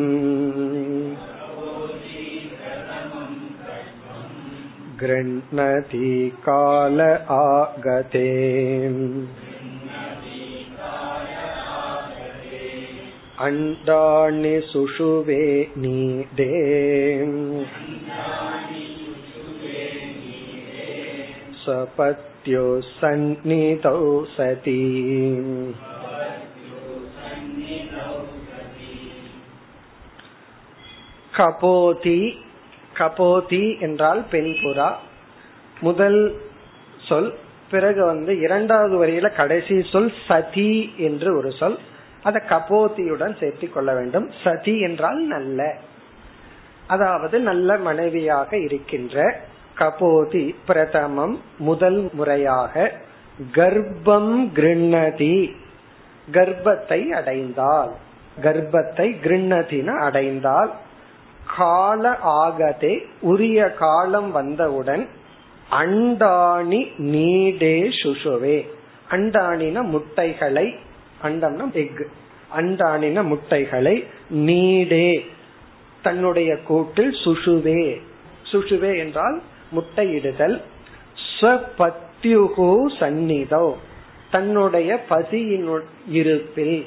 गृह्णति काल आगते अण्डानि सुषुवे नीदे स्वपत्यो सन्निधौ सती கபோதி கபோதி என்றால் பெண்புறா முதல் சொல் பிறகு வந்து இரண்டாவது வரியில கடைசி சொல் சதி என்று ஒரு சொல் அதை கபோதியுடன் சேர்த்து கொள்ள வேண்டும் சதி என்றால் நல்ல அதாவது நல்ல மனைவியாக இருக்கின்ற கபோதி பிரதமம் முதல் முறையாக கர்ப்பம் கிருண்ணதி. கர்ப்பத்தை அடைந்தால் கர்ப்பத்தை கிருண்ணதின அடைந்தால் கால ஆகதே உரிய காலம் வந்தவுடன் அண்டாணி நீடே சுஷுவே அண்டாணின முட்டைகளை அண்டம்னா எக் அண்டாணின முட்டைகளை நீடே தன்னுடைய கூட்டில் சுஷுவே சுஷுவே என்றால் முட்டையிடுதல் ஸ்வபத்யுகு சந்நிதோ தன்னுடைய பசியின் இருப்பில்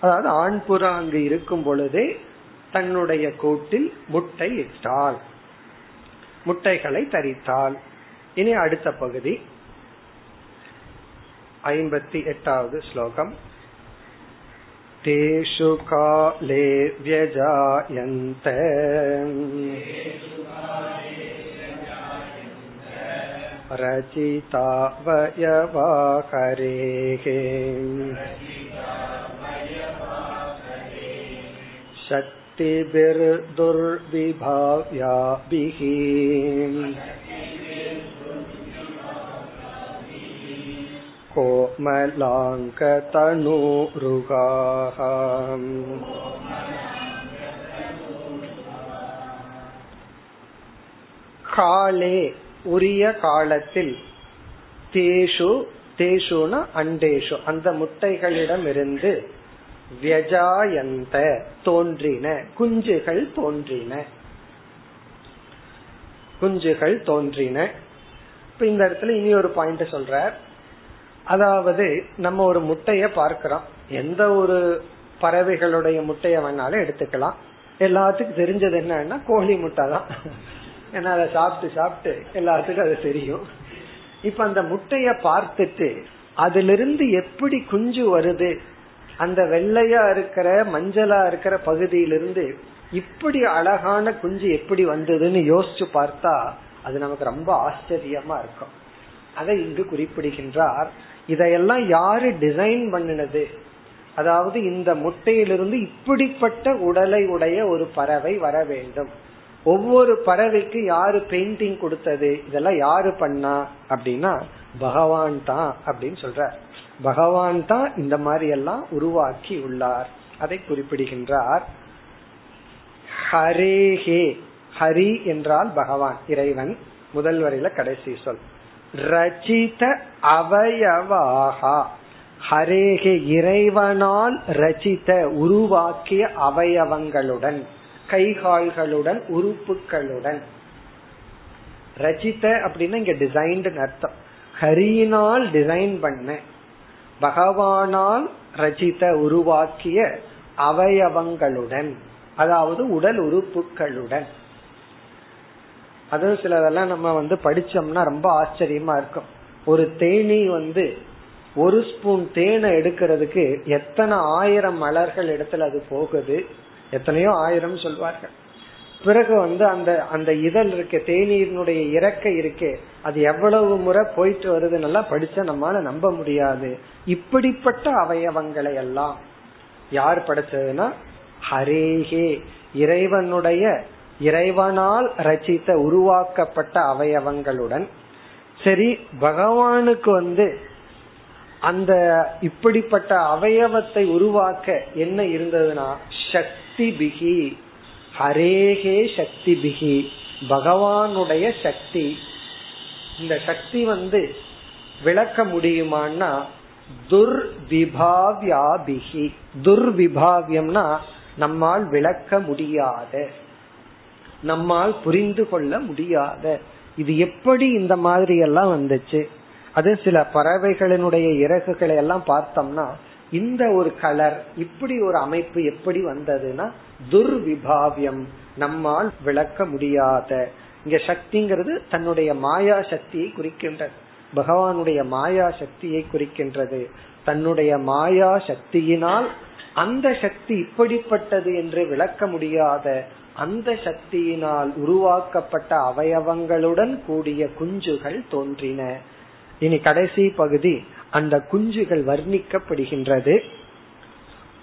அதாவது ஆண் புறா அங்கு இருக்கும் பொழுதே தன்னுடைய கூட்டில் முட்டை இட்டாள் முட்டைகளை தரித்தாள் இனி அடுத்த பகுதி ஐம்பத்தி எட்டாவது ஸ்லோகம் तेषु काले व्यजायन्त रचिता वयवाकरेः शक्तिभिर्दुर्विभाव्याभिः कोमलाङ्कतनूरुगाः காலே உரிய காலத்தில் தேஷு தேஷுன அண்டேஷு. அந்த முட்டைகளிடமிருந்து வியஜாயந்த தோன்றின குஞ்சுகள் தோன்றின. குஞ்சுகள் தோன்றின. இப்ப இந்த இடத்துல இனி ஒரு பாயிண்ட் சொல்ற அதாவது நம்ம ஒரு முட்டைய பார்க்கிறோம். எந்த ஒரு பறவைகளுடைய முட்டைய வேணாலும் எடுத்துக்கலாம். எல்லாத்துக்கும் தெரிஞ்சது என்னன்னா கோழி முட்டை தான். ஏன்னா அதை சாப்பிட்டு சாப்பிட்டு எல்லாத்துக்கும் அது தெரியும். இப்ப அந்த முட்டைய பார்த்துட்டு அதுல இருந்து எப்படி குஞ்சு வருது? அந்த வெள்ளையா இருக்கிற மஞ்சளா இருக்கிற பகுதியிலிருந்து இப்படி அழகான குஞ்சு எப்படி வந்ததுன்னு யோசிச்சு பார்த்தா அது நமக்கு ரொம்ப ஆச்சரியமா இருக்கும். அதை இங்கு குறிப்பிடுகின்றார். இதையெல்லாம் யாரு டிசைன் பண்ணினது? அதாவது இந்த முட்டையிலிருந்து இப்படிப்பட்ட உடலை உடைய ஒரு பறவை வர வேண்டும். ஒவ்வொரு பறவைக்கு யாரு பெயிண்டிங் கொடுத்தது இதெல்லாம் யாரு பண்ணா அப்படின்னா பகவான் தான் அப்படின்னு சொல்ற பகவான் தான் இந்த மாதிரி எல்லாம் உருவாக்கி உள்ளார். அதை குறிப்பிடுகின்றார். ஹரேஹே ஹரி என்றால் பகவான் இறைவன். முதல் வரையில கடைசி சொல். ரச்சித அவயவாகா. ஹரேகே இறைவனால் ரச்சித உருவாக்கிய அவயவங்களுடன். கைகால்களுடன் உறுப்புகளுடன். ரச்சித அப்படின்னா இங்க டிசைன்டு அர்த்தம். ஹரியினால் டிசைன் பண்ண பகவானால் ரச்சித உருவாக்கிய அவயவங்களுடன் அதாவது உடல் உறுப்புகளுடன். அதுவும் சிலதெல்லாம் நம்ம வந்து படிச்சோம்னா ரொம்ப ஆச்சரியமா இருக்கும். ஒரு தேனி வந்து ஒரு ஸ்பூன் தேனை எடுக்கிறதுக்கு எத்தனை ஆயிரம் மலர்கள் இடத்துல அது போகுது? எத்தனையோ ஆயிரம் சொல்வார்கள். பிறகு வந்து அந்த அந்த இதழ் இருக்க தேநீரினுடைய இறக்க இருக்கே அது எவ்வளவு முறை போயிட்டு வருதுன்னு படிச்ச நம்மால நம்ப முடியாது. இப்படிப்பட்ட அவயவங்களை எல்லாம் யார் படைச்சதுன்னா ஹரேஹே இறைவனுடைய இறைவனால் ரச்சித்த உருவாக்கப்பட்ட அவயவங்களுடன். சரி பகவானுக்கு வந்து அந்த இப்படிப்பட்ட அவயவத்தை உருவாக்க என்ன இருந்ததுன்னா சக்தி. பிகி ஹரேகே சக்தி பிகி பகவானுடைய சக்தி. இந்த சக்தி வந்து விளக்க முடியுமான்னா துர்விபாவியாபிகி. துர்விபாவியம்னா நம்மால் விளக்க முடியாத நம்மால் புரிந்து கொள்ள முடியாத. இது எப்படி இந்த மாதிரி எல்லாம் வந்துச்சு? அது சில பறவைகளினுடைய இறகுகளை எல்லாம் பார்த்தோம்னா இந்த ஒரு கலர் இப்படி ஒரு அமைப்பு எப்படி வந்ததுன்னா துர்விபாவியம் நம்மால் விளக்க முடியாத. இங்க சக்திங்கிறது தன்னுடைய மாயா சக்தியை குறிக்கின்றது. பகவானுடைய மாயா சக்தியை குறிக்கின்றது. தன்னுடைய மாயா சக்தியினால் அந்த சக்தி இப்படிப்பட்டது என்று விளக்க முடியாத அந்த சக்தியினால் உருவாக்கப்பட்ட அவயவங்களுடன் கூடிய குஞ்சுகள் தோன்றின. இனி கடைசி பகுதி அந்த குஞ்சுகள் வர்ணிக்கப்படுகின்றது.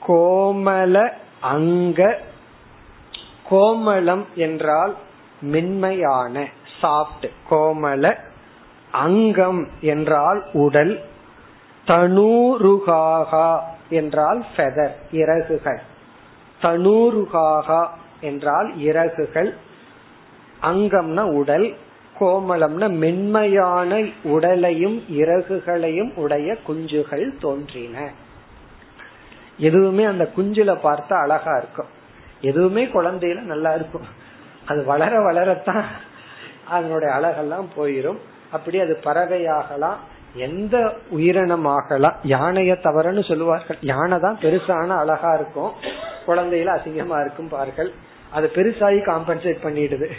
கோமல அங்க கோமலம் என்றால் மென்மையான சாப்ட் கோமல அங்கம் என்றால் உடல் தனூருகாகா என்றால் ஃபெதர் இறகுகள். தனூருகாகா என்றால் இறகுகள் அங்கம்னா உடல் கோமலம்னா மென்மையான உடலையும் இறகுகளையும் உடைய குஞ்சுகள் தோன்றின. எதுவுமே அந்த குஞ்சுல பார்த்தா அழகா இருக்கும். எதுவுமே குழந்தையில நல்லா இருக்கும். அது வளர வளரத்தான் அதனுடைய அழகெல்லாம் போயிரும். அப்படி அது பறவையாகலாம் எந்த உயிரினமாகலாம் யானைய தவறுன்னு சொல்லுவார்கள். யானை தான் பெருசான அழகா இருக்கும். குழந்தையில அசிங்கமா இருக்கும் பார்கள். அது பெருசாகி காம்பன்சேட் பண்ணிடுது.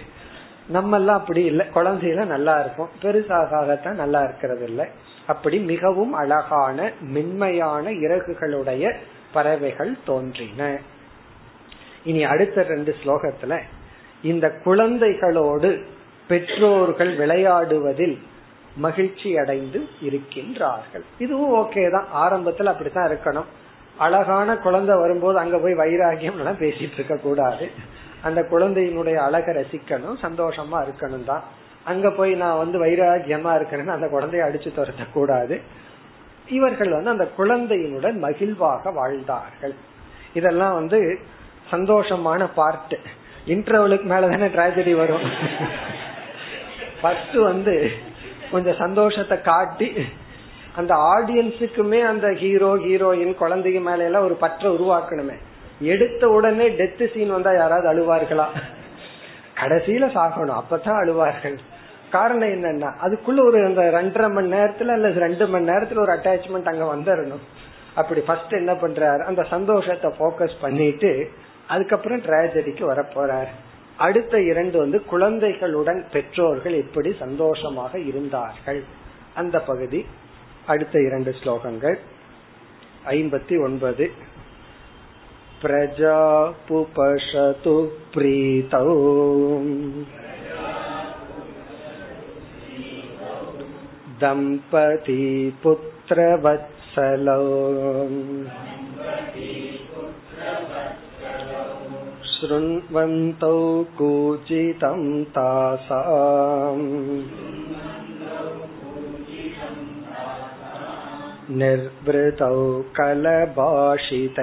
நம்ம எல்லாம் அப்படி இல்லை. குழந்தையில நல்லா இருக்கும். பெருசாகத்தான் நல்லா இருக்கிறது இல்லை. அப்படி மிகவும் அழகான மென்மையான இறகுகளுடைய பறவைகள் தோன்றின. இனி அடுத்த ரெண்டு ஸ்லோகத்துல இந்த குழந்தைகளோடு பெற்றோர்கள் விளையாடுவதில் மகிழ்ச்சி அடைந்து இருக்கின்றார்கள். இதுவும் ஓகே தான். ஆரம்பத்துல அப்படித்தான் இருக்கணும். அழகான குழந்தை வரும்போது அங்க போய் வைராகியம் எல்லாம் பேசிட்டு இருக்க கூடாது அந்த குழந்தையினுடைய அழக ரசிக்கணும் சந்தோஷமா இருக்கணும் தான். அங்க போய் நான் வந்து வைராகியமா இருக்கிறேன்னு அந்த குழந்தைய அடிச்சு துரத்த கூடாது இவர்கள் வந்து அந்த குழந்தையினுடன் மகிழ்வாக வாழ்ந்தார்கள். இதெல்லாம் வந்து சந்தோஷமான பார்ட் இன்டர்வலுக்கு மேலதானே டிராஜடி வரும். ஃபர்ஸ்ட் வந்து கொஞ்சம் சந்தோஷத்தை காட்டி அந்த ஆடியன்ஸுக்குமே அந்த ஹீரோ ஹீரோயின் குழந்தைங்க மேல எல்லாம் ஒரு பற்ற உருவாக்கணுமே. எடுத்த உடனே டெத் சீன் வந்தா யாராவது அழுவார்களா? கடைசியில சாகணும். அப்பதான் அழுவார்கள். காரணம் என்னன்னா அதுக்குள்ள ஒரு அந்த ரெண்டரை மணி நேரத்துல அல்ல ரெண்டு மணி நேரத்துல ஒரு அட்டாச்மெண்ட் அங்க வந்துடணும் அப்படி ஃபர்ஸ்ட் என்ன பண்றாரு? அந்த சந்தோஷத்தை போக்கஸ் பண்ணிட்டு அதுக்கப்புறம் டிராஜடிக்கு வரப்போறாரு. அடுத்த இரண்டு வந்து குழந்தைகளுடன் பெற்றோர்கள் எப்படி சந்தோஷமாக இருந்தார்கள்? அந்த பகுதி. அடுத்த இரண்டு ஸ்லோகங்கள். ஐம்பத்தி ஒன்பது. प्रजापुपशतु प्रीतौ दम्पती पुत्रवत्सलौ शृण्वन्तौ कूचितं तासाम् निर्वृतौ कलभाषितैः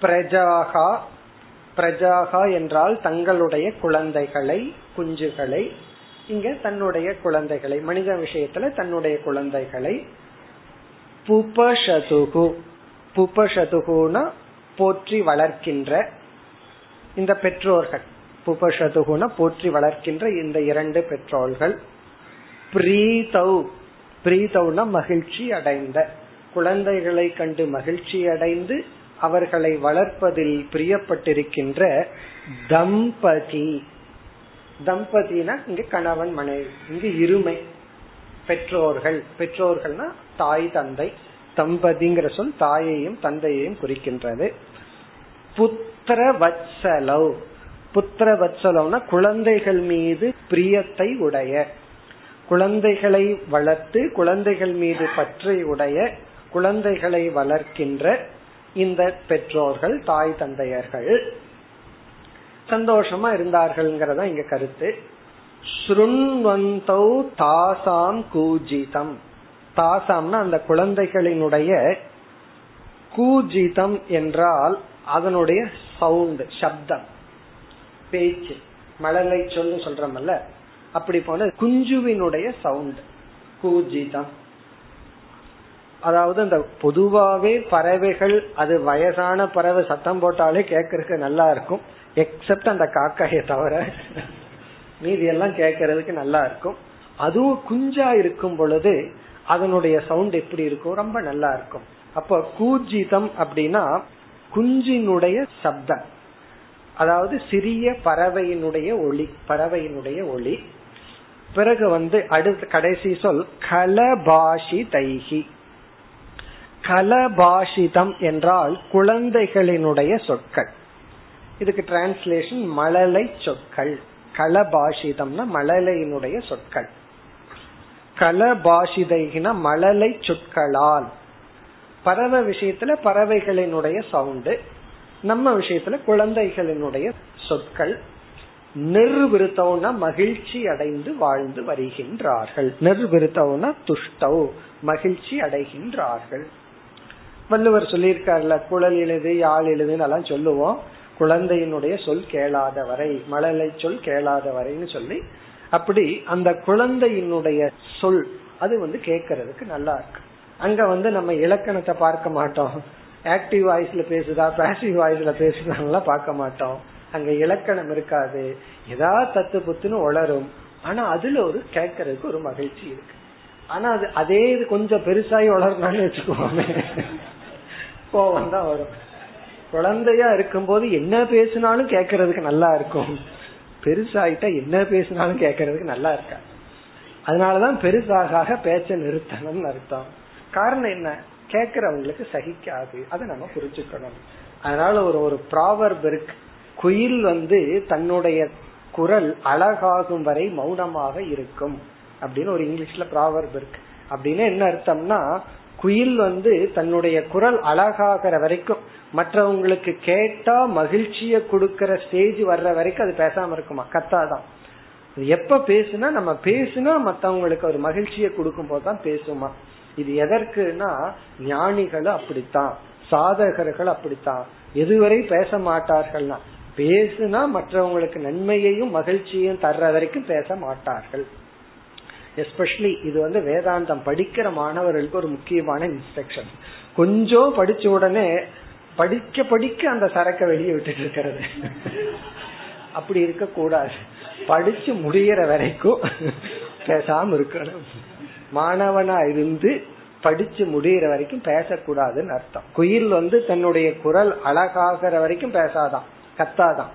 பிரஜாகா பிரஜாகா என்றால் தங்களுடைய குழந்தைகளை குஞ்சுகளை இங்க தன்னுடைய குழந்தைகளை மனித விஷயத்துல தன்னுடைய குழந்தைகளை புபஷதுகு புபஷதுகுனா போற்றி வளர்க்கின்ற இந்த பெற்றோர்கள் புபஷதுகுன போற்றி வளர்க்கின்ற இந்த இரண்டு பெற்றோர்கள். பிரீதௌ பிரீதௌன மகிழ்ச்சி அடைந்த. குழந்தைகளை கண்டு மகிழ்ச்சி அடைந்து அவர்களை வளர்ப்பதில் பிரியப்பட்டிருக்கின்ற தம்பதி. தம்பதினா இங்க கணவன் மனைவி இங்கு இருமை. பெற்றோர்கள். பெற்றோர்கள்னா தாய் தந்தை. தம்பதிங்கிற சொல் தாயையும் தந்தையையும் குறிக்கின்றது. புத்திர வத்சலவ் புத்திர வத்சலம்னா குழந்தைகள் மீது பிரியத்தை உடைய. குழந்தைகளை வளர்த்து குழந்தைகள் மீது பற்றை உடைய குழந்தைகளை வளர்க்கின்ற இந்த பெற்றோர்கள் தாய் தந்தையர்கள். சந்தோஷமா இருந்தார்கள்ங்கிறதா இங்க கருத்து. ஸ்ருண்வந்தௌ தாசாம் கூஜிதம். தாசாம்னா அந்த குழந்தைகளினுடைய கூஜிதம் என்றால் அதனுடைய சவுண்ட் சப்தம். பேச்சு மழலை சொல்லு சொல்றமல்ல அப்படி போன குஞ்சுவினுடைய சவுண்ட் கூஜிதம் அதாவது அந்த பொதுவாவே பறவைகள் அது வயசான பறவை சத்தம் போட்டாலே கேட்கறதுக்கு நல்லா இருக்கும் எக்ஸப்ட் அந்த காக்காயை தவிர மீதி எல்லாம் கேட்கறதுக்கு நல்லா இருக்கும். அதுவும் குஞ்சா இருக்கும் பொழுது அதனுடைய சவுண்ட் எப்படி இருக்கும் ரொம்ப நல்லா இருக்கும். அப்ப கூஜிதம் அப்படின்னா குஞ்சினுடைய சப்தம். அதாவது சிறிய பறவையினுடைய ஒளி பறவையினுடைய ஒளி. பிறகு வந்து அடுத்த கடைசி சொல் கலபாஷி தைகி கலபாஷிதம் என்றால் குழந்தைகளினுடைய சொற்கள். இதுக்கு டிரான்ஸ்லேஷன் மழலை சொற்கள். கலபாஷிதம்னா மழலையினுடைய சொற்கள். கலபாஷிதைகின மழலை சொற்களால். பறவை விஷயத்துல பறவைகளினுடைய சவுண்டு நம்ம விஷயத்துல குழந்தைகளினுடைய சொற்கள் நிர்விருத்தவுனா மகிழ்ச்சி அடைந்து வாழ்ந்து வருகின்றார்கள். நிர்விருத்தவுனா துஷ்டவ் மகிழ்ச்சி அடைகின்றார்கள். வள்ளுவர் சொல்லியிருக்காருல குழல் எழுது யாழ் எழுதுன்னு எல்லாம் சொல்லுவோம். குழந்தையினுடைய சொல் கேளாத வரை மழலை சொல் கேளாத வரைன்னு சொல்லி அப்படி அந்த குழந்தையினுடைய சொல் அது வந்து கேட்கறதுக்கு நல்லா இருக்கு. அங்க வந்து நம்ம இலக்கணத்தை பார்க்க மாட்டோம். ஆக்டிவ் வாய்ஸ்ல பேசுதா பேசிவ் வாய்ஸ்ல பேசுதான்லாம் பார்க்க மாட்டோம். அங்க இலக்கணம் இருக்காது. ஏதாவது தத்து புத்துன்னு வளரும் ஆனா அதுல ஒரு கேட்கறதுக்கு ஒரு மகிழ்ச்சி இருக்கு. ஆனா அது அதே இது கொஞ்சம் பெருசாகி வளரணும்னு வச்சுக்கோமே. கோபம் தான் வரும். குழந்தையா இருக்கும்போது என்ன பேசினாலும் கேட்கறதுக்கு நல்லா இருக்கும். பெருசாயிட்டா என்ன பேசினாலும் கேட்கறதுக்கு நல்லா இருக்கா அதனாலதான் பெருசாக பேச்ச நிறுத்தணும்னு அர்த்தம். காரணம் என்ன? கேக்குறவங்களுக்கு சகிக்காது. அதை நம்ம புரிஞ்சுக்கணும். அதனால ஒரு ஒரு ப்ராவர்ப் இருக்கு. குயில் வந்து தன்னுடைய குரல் அழகாகும் வரை மௌனமாக இருக்கும். அப்படின்னு ஒரு இங்கிலீஷ்ல ப்ராவர்ப் இருக்கு. அப்படின்னு என்ன அர்த்தம்னா குயில் வந்து தன்னுடைய குரல் அழகாகிற வரைக்கும் மற்றவங்களுக்கு கேட்டா மகிழ்ச்சிய கொடுக்கற ஸ்டேஜ் வர்ற வரைக்கும் அது பேசாம இருக்குமா? கத்தாதான். எப்ப பேசுனா நம்ம பேசுனா மத்தவங்களுக்கு ஒரு மகிழ்ச்சியை கொடுக்கும் போதுதான் பேசுமா? இது எதற்குனா ஞானிகள் அப்படித்தான் சாதகர்கள் அப்படித்தான். எதுவரை பேச மாட்டார்கள்னா பேசுனா மற்றவங்களுக்கு நன்மையையும் மகிழ்ச்சியையும் தர்ற வரைக்கும் பேச மாட்டார்கள். எஸ்பெஷலி இது வந்து வேதாந்தம் படிக்கிற மாணவர்களுக்கு ஒரு முக்கியமான இன்ஸ்ட்ரக்ஷன் கொஞ்சம் படிச்ச உடனே படிக்க படிக்க அந்த சரக்கை வெளியே விட்டுட்டு இருக்கிறது. அப்படி இருக்க கூடாது படிச்சு முடியற வரைக்கும் பேசாம இருக்கணும். மாணவனா இருந்து படிச்சு முடிகிற வரைக்கும் பேசக்கூடாதுன்னு அர்த்தம். குயில் வந்து தன்னுடைய குரல் அழகாகிற வரைக்கும் பேசாதான் கத்தாதான்.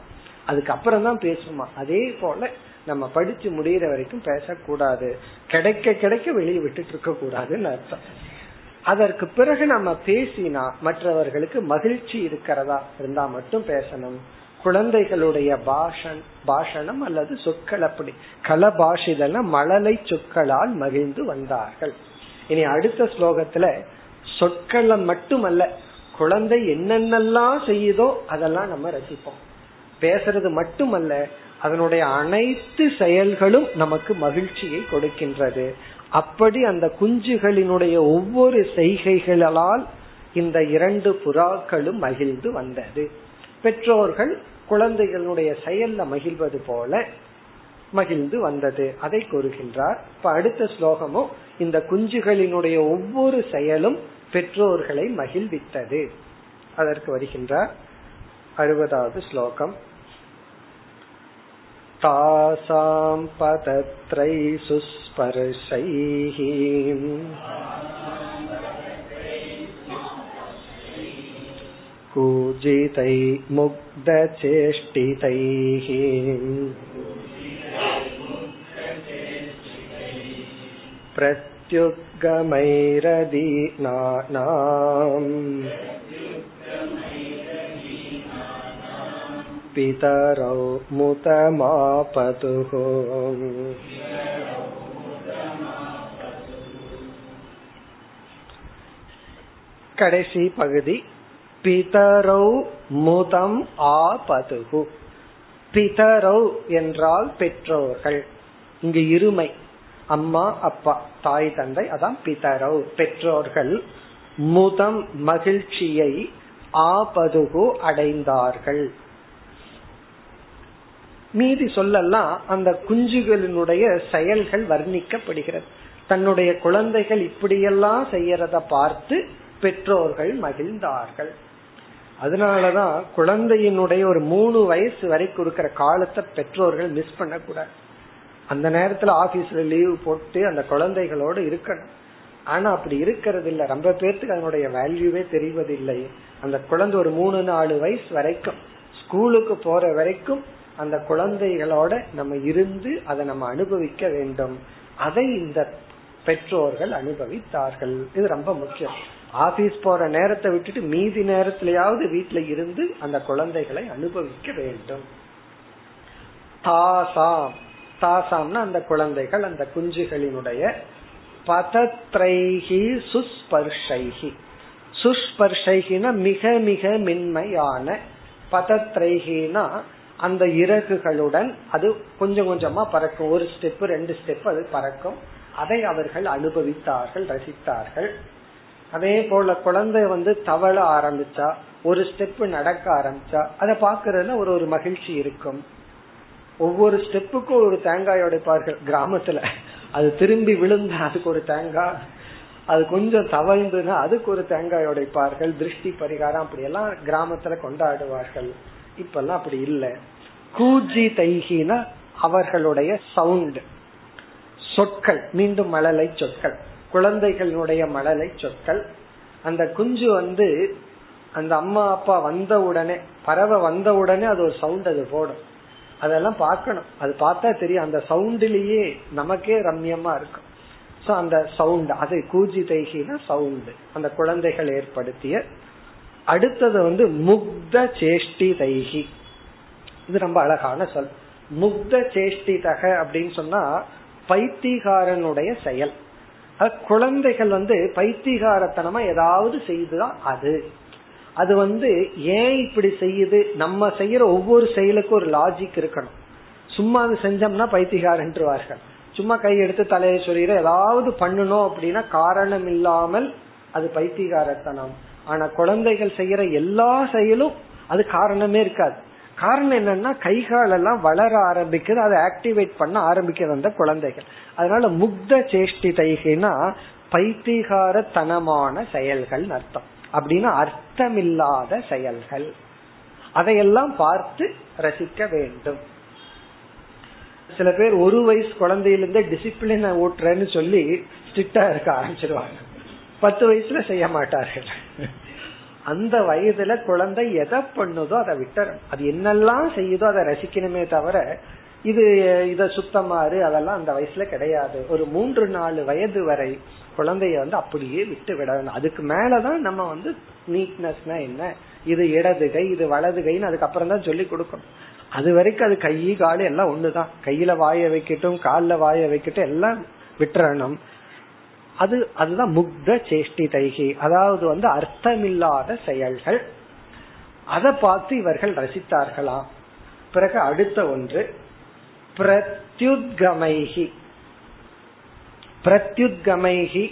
அதுக்கப்புறம் தான் பேசுமா. அதே போல நம்ம படிச்சு முடிகிற வரைக்கும் பேசக்கூடாது. கிடைக்க கிடைக்க வெளியே விட்டுட்டு இருக்க கூடாதுன்னு அர்த்தம். அதற்கு பிறகு நம்ம பேசினா மற்றவர்களுக்கு மகிழ்ச்சி இருக்கிறதா இருந்தா மட்டும் பேசணும். குழந்தைகளுடைய பாஷன் பாஷணம் அல்லது சொற்கள் அப்படி. கலபாஷிதன மழலை சொற்களால் மகிழ்ந்து வந்தார்கள். இனி அடுத்த ஸ்லோகத்துல சொற்களை மட்டுமல்ல குழந்தை என்னென்னலாம் செய்யுதோ அதெல்லாம் நம்ம ரசிப்போம். பேசுறது மட்டுமல்ல அதனுடைய அனைத்து செயல்களும் நமக்கு மகிழ்ச்சியை கொடுக்கின்றது. அப்படி அந்த குஞ்சுகளினுடைய ஒவ்வொரு செய்கைகளால் இந்த இரண்டு புறாக்களும் மகிழ்ந்து வந்தது. பெற்றோர்கள் குழந்தைகளுடைய செயல்ல மகிழ்வது போல மகிழ்ந்து வந்தது அதை கூறுகின்றார் இப்ப அடுத்த ஸ்லோகமும் இந்த குஞ்சுகளினுடைய ஒவ்வொரு செயலும் பெற்றோர்களை மகிழ்வித்தது அதற்கு வருகின்றார் அறுபதாவது ஸ்லோகம் तासां पतत्रैषु स्पर्शैः कूजितै मुग्धचेष्टितैः प्रत्युद्गमैरदीनानाम् पितरौ मुतमापतुः கடைசி பகுதி பிதரௌ முதம் ஆபதுகு. பிதரௌ என்றால் பெற்றோர்கள். இங்கு இருமை அம்மா அப்பா தாய் தந்தை அதான் பிதரௌ. பெற்றோர்கள் முதம் மகிழ்ச்சியை ஆபதுகு அடைந்தார்கள். மீதி சொல்லலாம் அந்த குஞ்சுகளினுடைய செயல்கள் வர்ணிக்கப்படுகிறது. தன்னுடைய குழந்தைகள் இப்படியெல்லாம் செய்யறத பார்த்து பெற்றோர்கள் மகிழ்ந்தார்கள். அதனாலதான் குழந்தையினுடைய ஒரு மூணு வயசு வரைக்கும் இருக்கிற காலத்தை பெற்றோர்கள் மிஸ் பண்ண கூடாது அந்த நேரத்துல ஆபீஸ்ல லீவ் போட்டு அந்த குழந்தைகளோடு இருக்கணும். ஆனா அப்படி இருக்கிறது இல்ல ரொம்ப பேர்த்துக்கு அதனுடைய வேல்யூவே தெரிவதில்லை. அந்த குழந்தை ஒரு மூணு நாலு வயசு வரைக்கும் ஸ்கூலுக்கு போற வரைக்கும் அந்த குழந்தைகளோட நம்ம இருந்து அதை நம்ம அனுபவிக்க வேண்டும். அதை இந்த பெற்றோர்கள் அனுபவித்தார்கள். இது ரொம்ப முக்கியம். ஆபீஸ் போற நேரத்தை விட்டுட்டு மீதி நேரத்திலேயாவது வீட்டுல இருந்து அந்த குழந்தைகளை அனுபவிக்க வேண்டும். தாசாம். தாசாம்னா அந்த குழந்தைகள் அந்த குஞ்சுகளினுடைய பதத்ரைகி சுஸ்பர்ஷைகி. சுஸ்பர்ஷைகினா மிக மிக மென்மையான. பதத்ரைகினா அந்த இறகுகளுடன் அது கொஞ்சம் கொஞ்சமா பறக்கும். ஒரு ஸ்டெப் ரெண்டு ஸ்டெப் அது பறக்கும். அதை அவர்கள் அனுபவித்தார்கள் ரசித்தார்கள். அதே போல குழந்தை வந்து தவள ஆரம்பிச்சா ஒரு ஸ்டெப் நடக்க ஆரம்பிச்சா அதை பாக்குறதுல ஒரு ஒரு மகிழ்ச்சி இருக்கும். ஒவ்வொரு ஸ்டெப்புக்கும் ஒரு தேங்காய் உடைப்பார்கள் கிராமத்துல. அது திரும்பி விழுந்தா அதுக்கு ஒரு தேங்காய். அது கொஞ்சம் தவழ்ந்துன்னா அதுக்கு ஒரு தேங்காய் உடைப்பார்கள். திருஷ்டி பரிகாரம் அப்படி எல்லாம் கிராமத்துல கொண்டாடுவார்கள். இப்பெல்லாம் அப்படி இல்லை. கூஜி தைகினா அவர்களுடைய சவுண்ட் சொற்கள் மீண்டும் மழலை சொற்கள். குழந்தைகளுடைய மழலை சொற்கள். அந்த குஞ்சு வந்து அந்த அம்மா அப்பா வந்த உடனே பறவை வந்த உடனே அது ஒரு சவுண்ட் அது போடும். அதெல்லாம் பார்க்கணும். அது பார்த்தா தெரியும். அந்த சவுண்ட்லயே நமக்கே ரம்யமா இருக்கும். சோ அந்த சவுண்ட் அது கூஜி தைகினா சவுண்ட் அந்த குழந்தைகள் ஏற்படுத்திய அடுத்தது வந்து முக்த சேஷ்டி தைகி. இது ரொம்ப அழகான சொல். முக்த சேஷ்டிதக அப்படின்னு சொன்னா பைத்திகாரனுடைய செயல். குழந்தைகள் வந்து பைத்திகாரத்தனமா ஏதாவது செய்துதான் அது. அது வந்து ஏன் இப்படி செய்யுது? நம்ம செய்யற ஒவ்வொரு செயலுக்கும் ஒரு லாஜிக் இருக்கணும். சும்மா அது செஞ்சோம்னா பைத்திகாரன்றுவார்கள். சும்மா கை எடுத்து தலையை சொல்லிட ஏதாவது பண்ணணும் அப்படின்னா காரணம் இல்லாமல் அது பைத்திகாரத்தனம். ஆனா குழந்தைகள் செய்யற எல்லா செயலும் அது காரணமே இருக்காது. காரணம் என்னன்னா கைகால் எல்லாம் வளர ஆரம்பிக்குது அதை ஆக்டிவேட் பண்ண ஆரம்பிக்கிறது அந்த குழந்தைகள். அதனால முக்த சேஷ்டி தைகைனா பைத்திகாரத்தனமான செயல்கள் அர்த்தம். அப்படின்னா அர்த்தமில்லாத செயல்கள். அதையெல்லாம் பார்த்து ரசிக்க வேண்டும். சில பேர் ஒரு வயசு குழந்தையிலிருந்தே டிசிப்ளின ஓட்டுறேன்னு சொல்லி ஸ்ட்ரிக்டா இருக்க ஆரம்பிச்சிருவாங்க. பத்து வயசுல செய்ய மாட்டார்கள். அந்த வயதுல குழந்தை எதை பண்ணுதோ அதை விட்டுறணும். அது என்னெல்லாம் செய்யுதோ அதை ரசிக்கணுமே தவிர இது இத சுத்தமாறு அதெல்லாம் அந்த வயசுல கிடையாது. ஒரு மூன்று நாலு வயது வரை குழந்தைய வந்து அப்படியே விட்டு விடணும். அதுக்கு மேலதான் நம்ம வந்து நீட்னஸ்னா என்ன? இது இடது கை இது வலது கைன்னு அதுக்கப்புறம் தான் சொல்லி கொடுக்கணும். அது வரைக்கும் அது கை காலு எல்லாம் ஒண்ணுதான். கையில வாய வைக்கட்டும் கால்ல வாய வைக்கட்டும் எல்லாம் விட்டுறணும். அது அதுதான் முக்த சேஷ்டி தைகி அதாவது வந்து அர்த்தமில்லாத செயல்கள். அதை பார்த்து இவர்கள் ரசித்தார்களாம் பிறகு அடுத்த ஒன்று பிரத்யுத்கமைகி. பிரத்யுத்கமைகி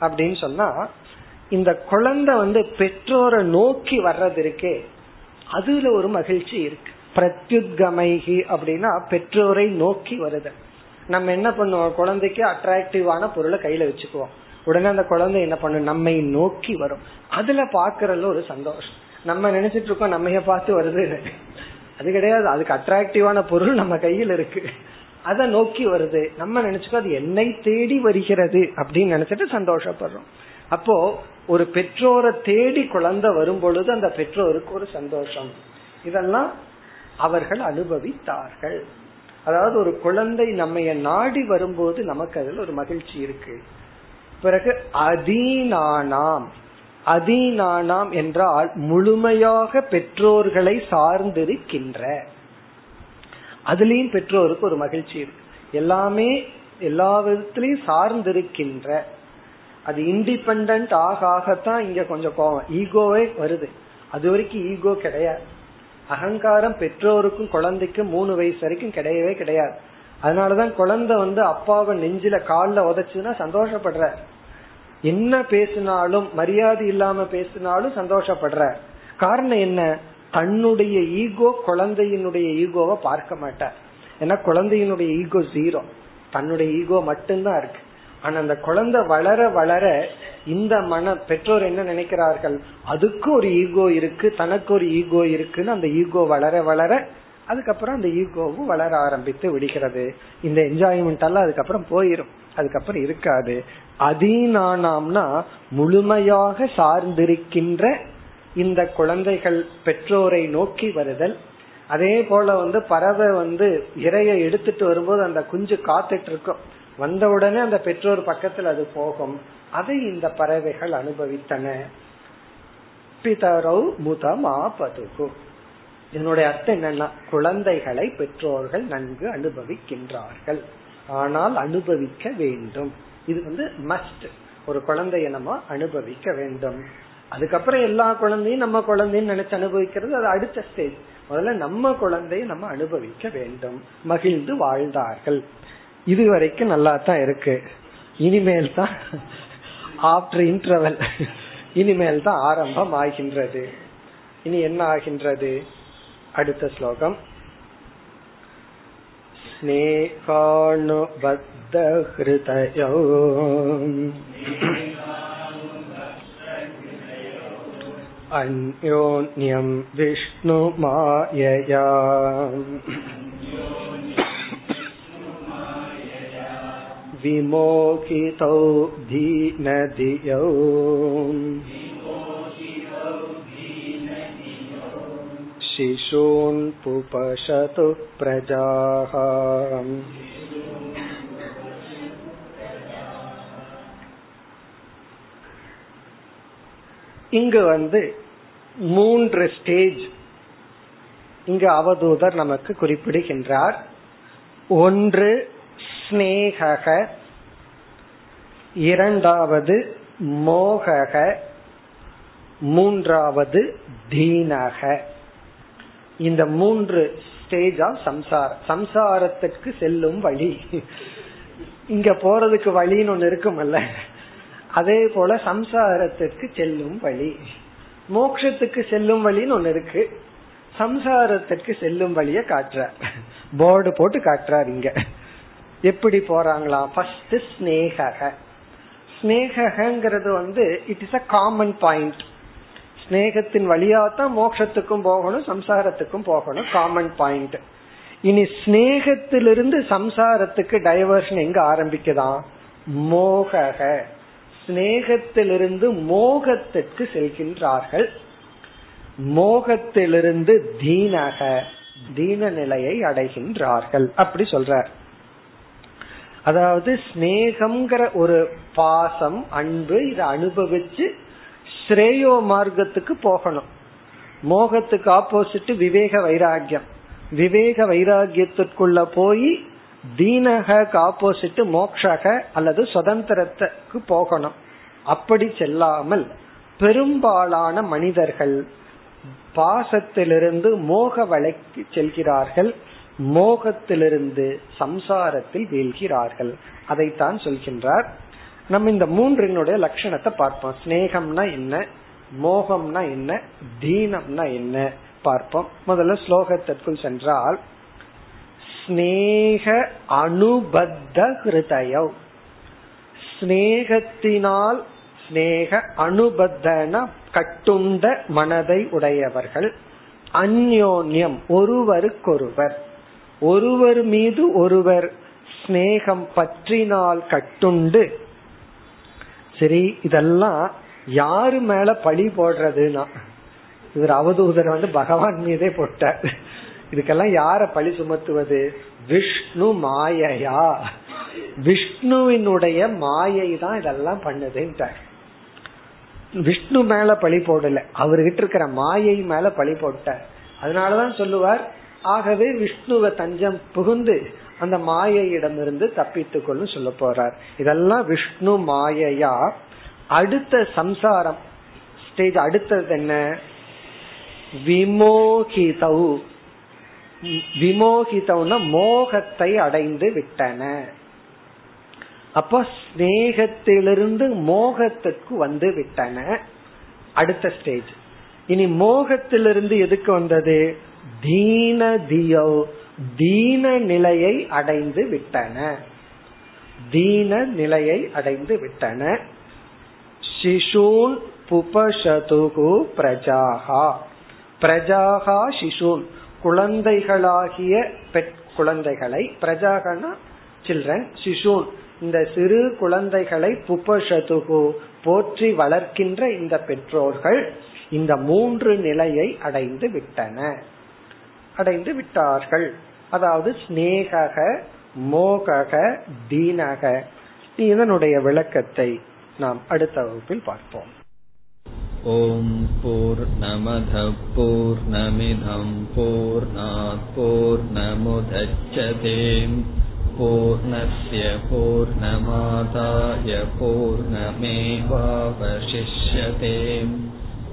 அப்படின்னு சொன்னா இந்த குழந்தை வந்து பெற்றோரை நோக்கி வர்றது இருக்கே அதுல ஒரு மகிழ்ச்சி இருக்கு. பிரத்யுத்கமைகி அப்படின்னா பெற்றோரை நோக்கி வருது நம்ம என்ன பண்ணுவோம்? குழந்தைக்கு அட்ராக்டிவான பொருளை கையில வச்சுக்குவோம். உடனே அந்த குழந்தை என்ன பண்ணும்? நம்மை நோக்கி வரும். அதுல பாக்குறதுல ஒரு சந்தோஷம். நம்ம நினைச்சிட்டு இருக்கோம் நம்ம பார்த்து வருது. அது கிடையாது. அதுக்கு அட்ராக்டிவான பொருள் நம்ம கையில் இருக்கு. அதை நோக்கி வருது. நம்ம நினைச்சுக்கோ அது என்னை தேடி வருகிறது அப்படின்னு நினைச்சிட்டு சந்தோஷப்படுறோம். அப்போ ஒரு பெற்றோரை தேடி குழந்தை வரும் பொழுது அந்த பெற்றோருக்கு ஒரு சந்தோஷம். இதெல்லாம் அவர்கள் அனுபவித்தார்கள். அதாவது ஒரு குழந்தை நம்ம நாடி வரும்போது நமக்கு அதில் ஒரு மகிழ்ச்சி இருக்கு. பிறகு அதீனானாம். அதீனானாம் என்றால் முழுமையாக பெற்றோர்களை சார்ந்திருக்கின்ற. அதுலயும் பெற்றோருக்கு ஒரு மகிழ்ச்சி இருக்கு. எல்லாமே எல்லா விதத்திலையும் சார்ந்திருக்கின்ற. அது இண்டிபெண்ட் ஆக ஆகத்தான் இங்க கொஞ்சம் கோவம். ஈகோவே வருது. அது வரைக்கும் ஈகோ கிடையாது. அகங்காரம் பெற்றோருக்கும் குழந்தைக்கும் மூணு வயசு வரைக்கும் கிடையவே கிடையாது. அதனாலதான் குழந்தை வந்து அப்பாவை நெஞ்சில காலில் உதச்சுன்னா சந்தோஷப்படுற. என்ன பேசினாலும் மரியாதை இல்லாம பேசினாலும் சந்தோஷப்படுற. காரணம் என்ன? தன்னுடைய ஈகோ குழந்தையினுடைய ஈகோவை பார்க்க மாட்டார். ஏன்னா குழந்தையினுடைய ஈகோ ஜீரோ. தன்னுடைய ஈகோ மட்டும்தான் இருக்கு. ஆனா அந்த குழந்தை வளர வளர இந்த மன பெற்றோர் என்ன நினைக்கிறார்கள்? அதுக்கு ஒரு ஈகோ இருக்கு தனக்கு ஒரு ஈகோ இருக்குன்னு அந்த ஈகோ வளர வளர அதுக்கப்புறம் அந்த ஈகோவும் வளர ஆரம்பித்து விடுகிறது. இந்த என்ஜாய்மெண்ட் எல்லாம் அதுக்கப்புறம் போயிரும். அதுக்கப்புறம் இருக்காது. அதீனானாம்னா முழுமையாக சார்ந்திருக்கின்ற இந்த குழந்தைகள் பெற்றோரை நோக்கி வருதல். அதே போல வந்து பறவை வந்து இறைய எடுத்துட்டு வரும்போது அந்த குஞ்சு காத்துட்டு இருக்கும். வந்த உடனே அந்த பெற்றோர் பக்கத்துல அது போகும். அதை இந்த பறவைகள் அனுபவித்தன. பிதரௌ முதமா பதுகு இதனுடைய அர்த்தம் என்னன்னா குழந்தைகளை பெற்றோர்கள் நன்கு அனுபவிக்கின்றார்கள். ஆனால் அனுபவிக்க வேண்டும். இது வந்து மஸ்ட் ஒரு குழந்தைய நம்ம அனுபவிக்க வேண்டும். அதுக்கப்புறம் எல்லா குழந்தையும் நம்ம குழந்தைன்னு நினைச்சு அனுபவிக்கிறது அது அடுத்த ஸ்டேஜ் முதல்ல நம்ம குழந்தைய நம்ம அனுபவிக்க வேண்டும். மகிழ்ந்து வாழ்ந்தார்கள். இது வரைக்கும் நல்லா தான் இருக்கு இனிமேல் தான் ஆப்டர் இன்டர்வல் இனிமேல் தான் ஆரம்பம் ஆகின்றது இனி என்ன ஆகின்றது அடுத்த ஸ்லோகம் स्नेहानुबद्धहृदयो अन्योन्यं विष्णुमायया विमोहितौ धीनधियौ शिशून् पुपशतु प्रजाः இங்கு வந்து மூன்று ஸ்டேஜ் இங்கு அவதூதர் நமக்கு குறிப்பிடுகின்றார் ஒன்று ஸ்னேகக இரண்டாவது மோகக மூன்றாவது தீனக. இந்த மூன்று ஸ்டேஜ் ஆஃப் சம்சாரம் சம்சாரத்துக்கு செல்லும் வழி. இங்க போறதுக்கு வழின்னு ஒண்ணு இருக்குமல்ல. அதே போல சம்சாரத்திற்கு செல்லும் வழி. மோக்ஷத்துக்கு செல்லும் வழின்னு ஒண்ணு இருக்கு. சம்சாரத்திற்கு செல்லும் வழிய காட்டுறார். போர்டு போட்டு காட்டுறார் இங்க. எப்படி போறாங்களா ஃபர்ஸ்ட் ஸ்னேகக. ஸ்னேகங்கிறது வந்து it is a common point ஸ்னேகத்தின் வழியா தான் மோட்சத்துக்கும் போகணும் சம்சாரத்துக்கும் போகணும் காமன் பாயிண்ட் இனி ஸ்னேகத்திலிருந்து சம்சாரத்துக்கு டைவர்ஷன் எங்க ஆரம்பிக்குதான் மோகக. ஸ்னேகத்திலிருந்து மோகத்திற்கு செல்கின்றார்கள். மோகத்திலிருந்து தீனக. தீன நிலையை அடைகின்றார்கள். அப்படி சொல்றார். அதாவது ஸ்னேகம்ங்கிற ஒரு பாசம் அன்பு இதை அனுபவிச்சு ஸ்ரேயோ மார்க்கத்துக்கு போகணும். மோகத்துக்கு ஆப்போசிட் விவேக வைராகியம் விவேக வைராகியத்திற்குள்ள போய் தீனக ஆப்போசிட் மோக்ஷக அல்லது சுதந்திரத்துக்கு போகணும். அப்படி செல்லாமல் பெரும்பாலான மனிதர்கள் பாசத்திலிருந்து மோக வலைக்கு செல்கிறார்கள். மோகத்திலிருந்து சம்சாரத்தில் வீழ்கிறார்கள். அதைத்தான் சொல்கின்றார். நம்ம இந்த மூன்றினுடைய லட்சணத்தை பார்ப்போம். ஸ்னேகம்னா என்ன? மோகம்னா என்ன? தீனம்னா என்ன? பார்ப்போம். முதல்ல ஸ்லோகத்திற்குள் சென்றால் ஸ்னேக அனுபத்த ஹிருதய. ஸ்னேகத்தினால் ஸ்னேக அனுபத்தன கட்டுண்ட மனதை உடையவர்கள். அந்யோன்யம் ஒருவருக்கொருவர். ஒருவர் மீது ஒருவர் ஸ்னேகம் பற்றினால் கட்டுண்டு. சரி இதெல்லாம் யாரு மேல பழி போடுறதுன்னா இவர் அவதூதர் வந்து பகவான் மீதே போட்டார். இதுக்கெல்லாம் யார பழி சுமத்துவது? விஷ்ணு மாயையா? விஷ்ணுவினுடைய மாயை தான் இதெல்லாம் பண்ணுதுன்ட்டார். விஷ்ணு மேல பழி போடல அவர்கிட்ட இருக்கிற மாயை மேல பழி போட்டார். அதனாலதான் சொல்லுவார் ஆகவே விஷ்ணுவ தஞ்சம் புகுந்து அந்த மாயையிடமிருந்து தப்பித்துக் கொள்ளும் சொல்ல போறார். இதெல்லாம் விஷ்ணு மாயையா? அடுத்த சம்சாரம் ஸ்டேஜ் அடுத்தது என்ன? விமோகிதௌ. விமோகிதவுன மோகத்தை அடைந்து விட்டன. அப்போ ஸ்னேகத்திலிருந்து மோகத்துக்கு வந்து விட்டன. அடுத்த ஸ்டேஜ் இனி மோகத்திலிருந்து எதுக்கு வந்தது? தீன தியோ தீன நிலையை அடைந்து விட்டன. தீன நிலையை அடைந்து விட்டன. சிசூன் புபசதுகு பிரஜாகா. பிரஜாகா சிசூன் குழந்தைகளாகிய பெட் குழந்தைகளை பிரஜாகனா சில்ட்ரன் சிசூன் இந்த சிறு குழந்தைகளை புபசதுகு போற்றி வளர்க்கின்ற இந்த பெற்றோர்கள் இந்த மூன்று நிலையை அடைந்து விட்டன. அடைந்து விட்டார்கள். அதாவது ஸ்னேகக மோகக தீனக. இதனுடைய விளக்கத்தை நாம் அடுத்த வகுப்பில் பார்ப்போம். ஓம் போர் நமத போர் நமிதம் போர் போர் நமுதச்சதேம் பூர்ணய பூர்ணமாதாய பூர்ணமேவாவசிஷ்யதேம்.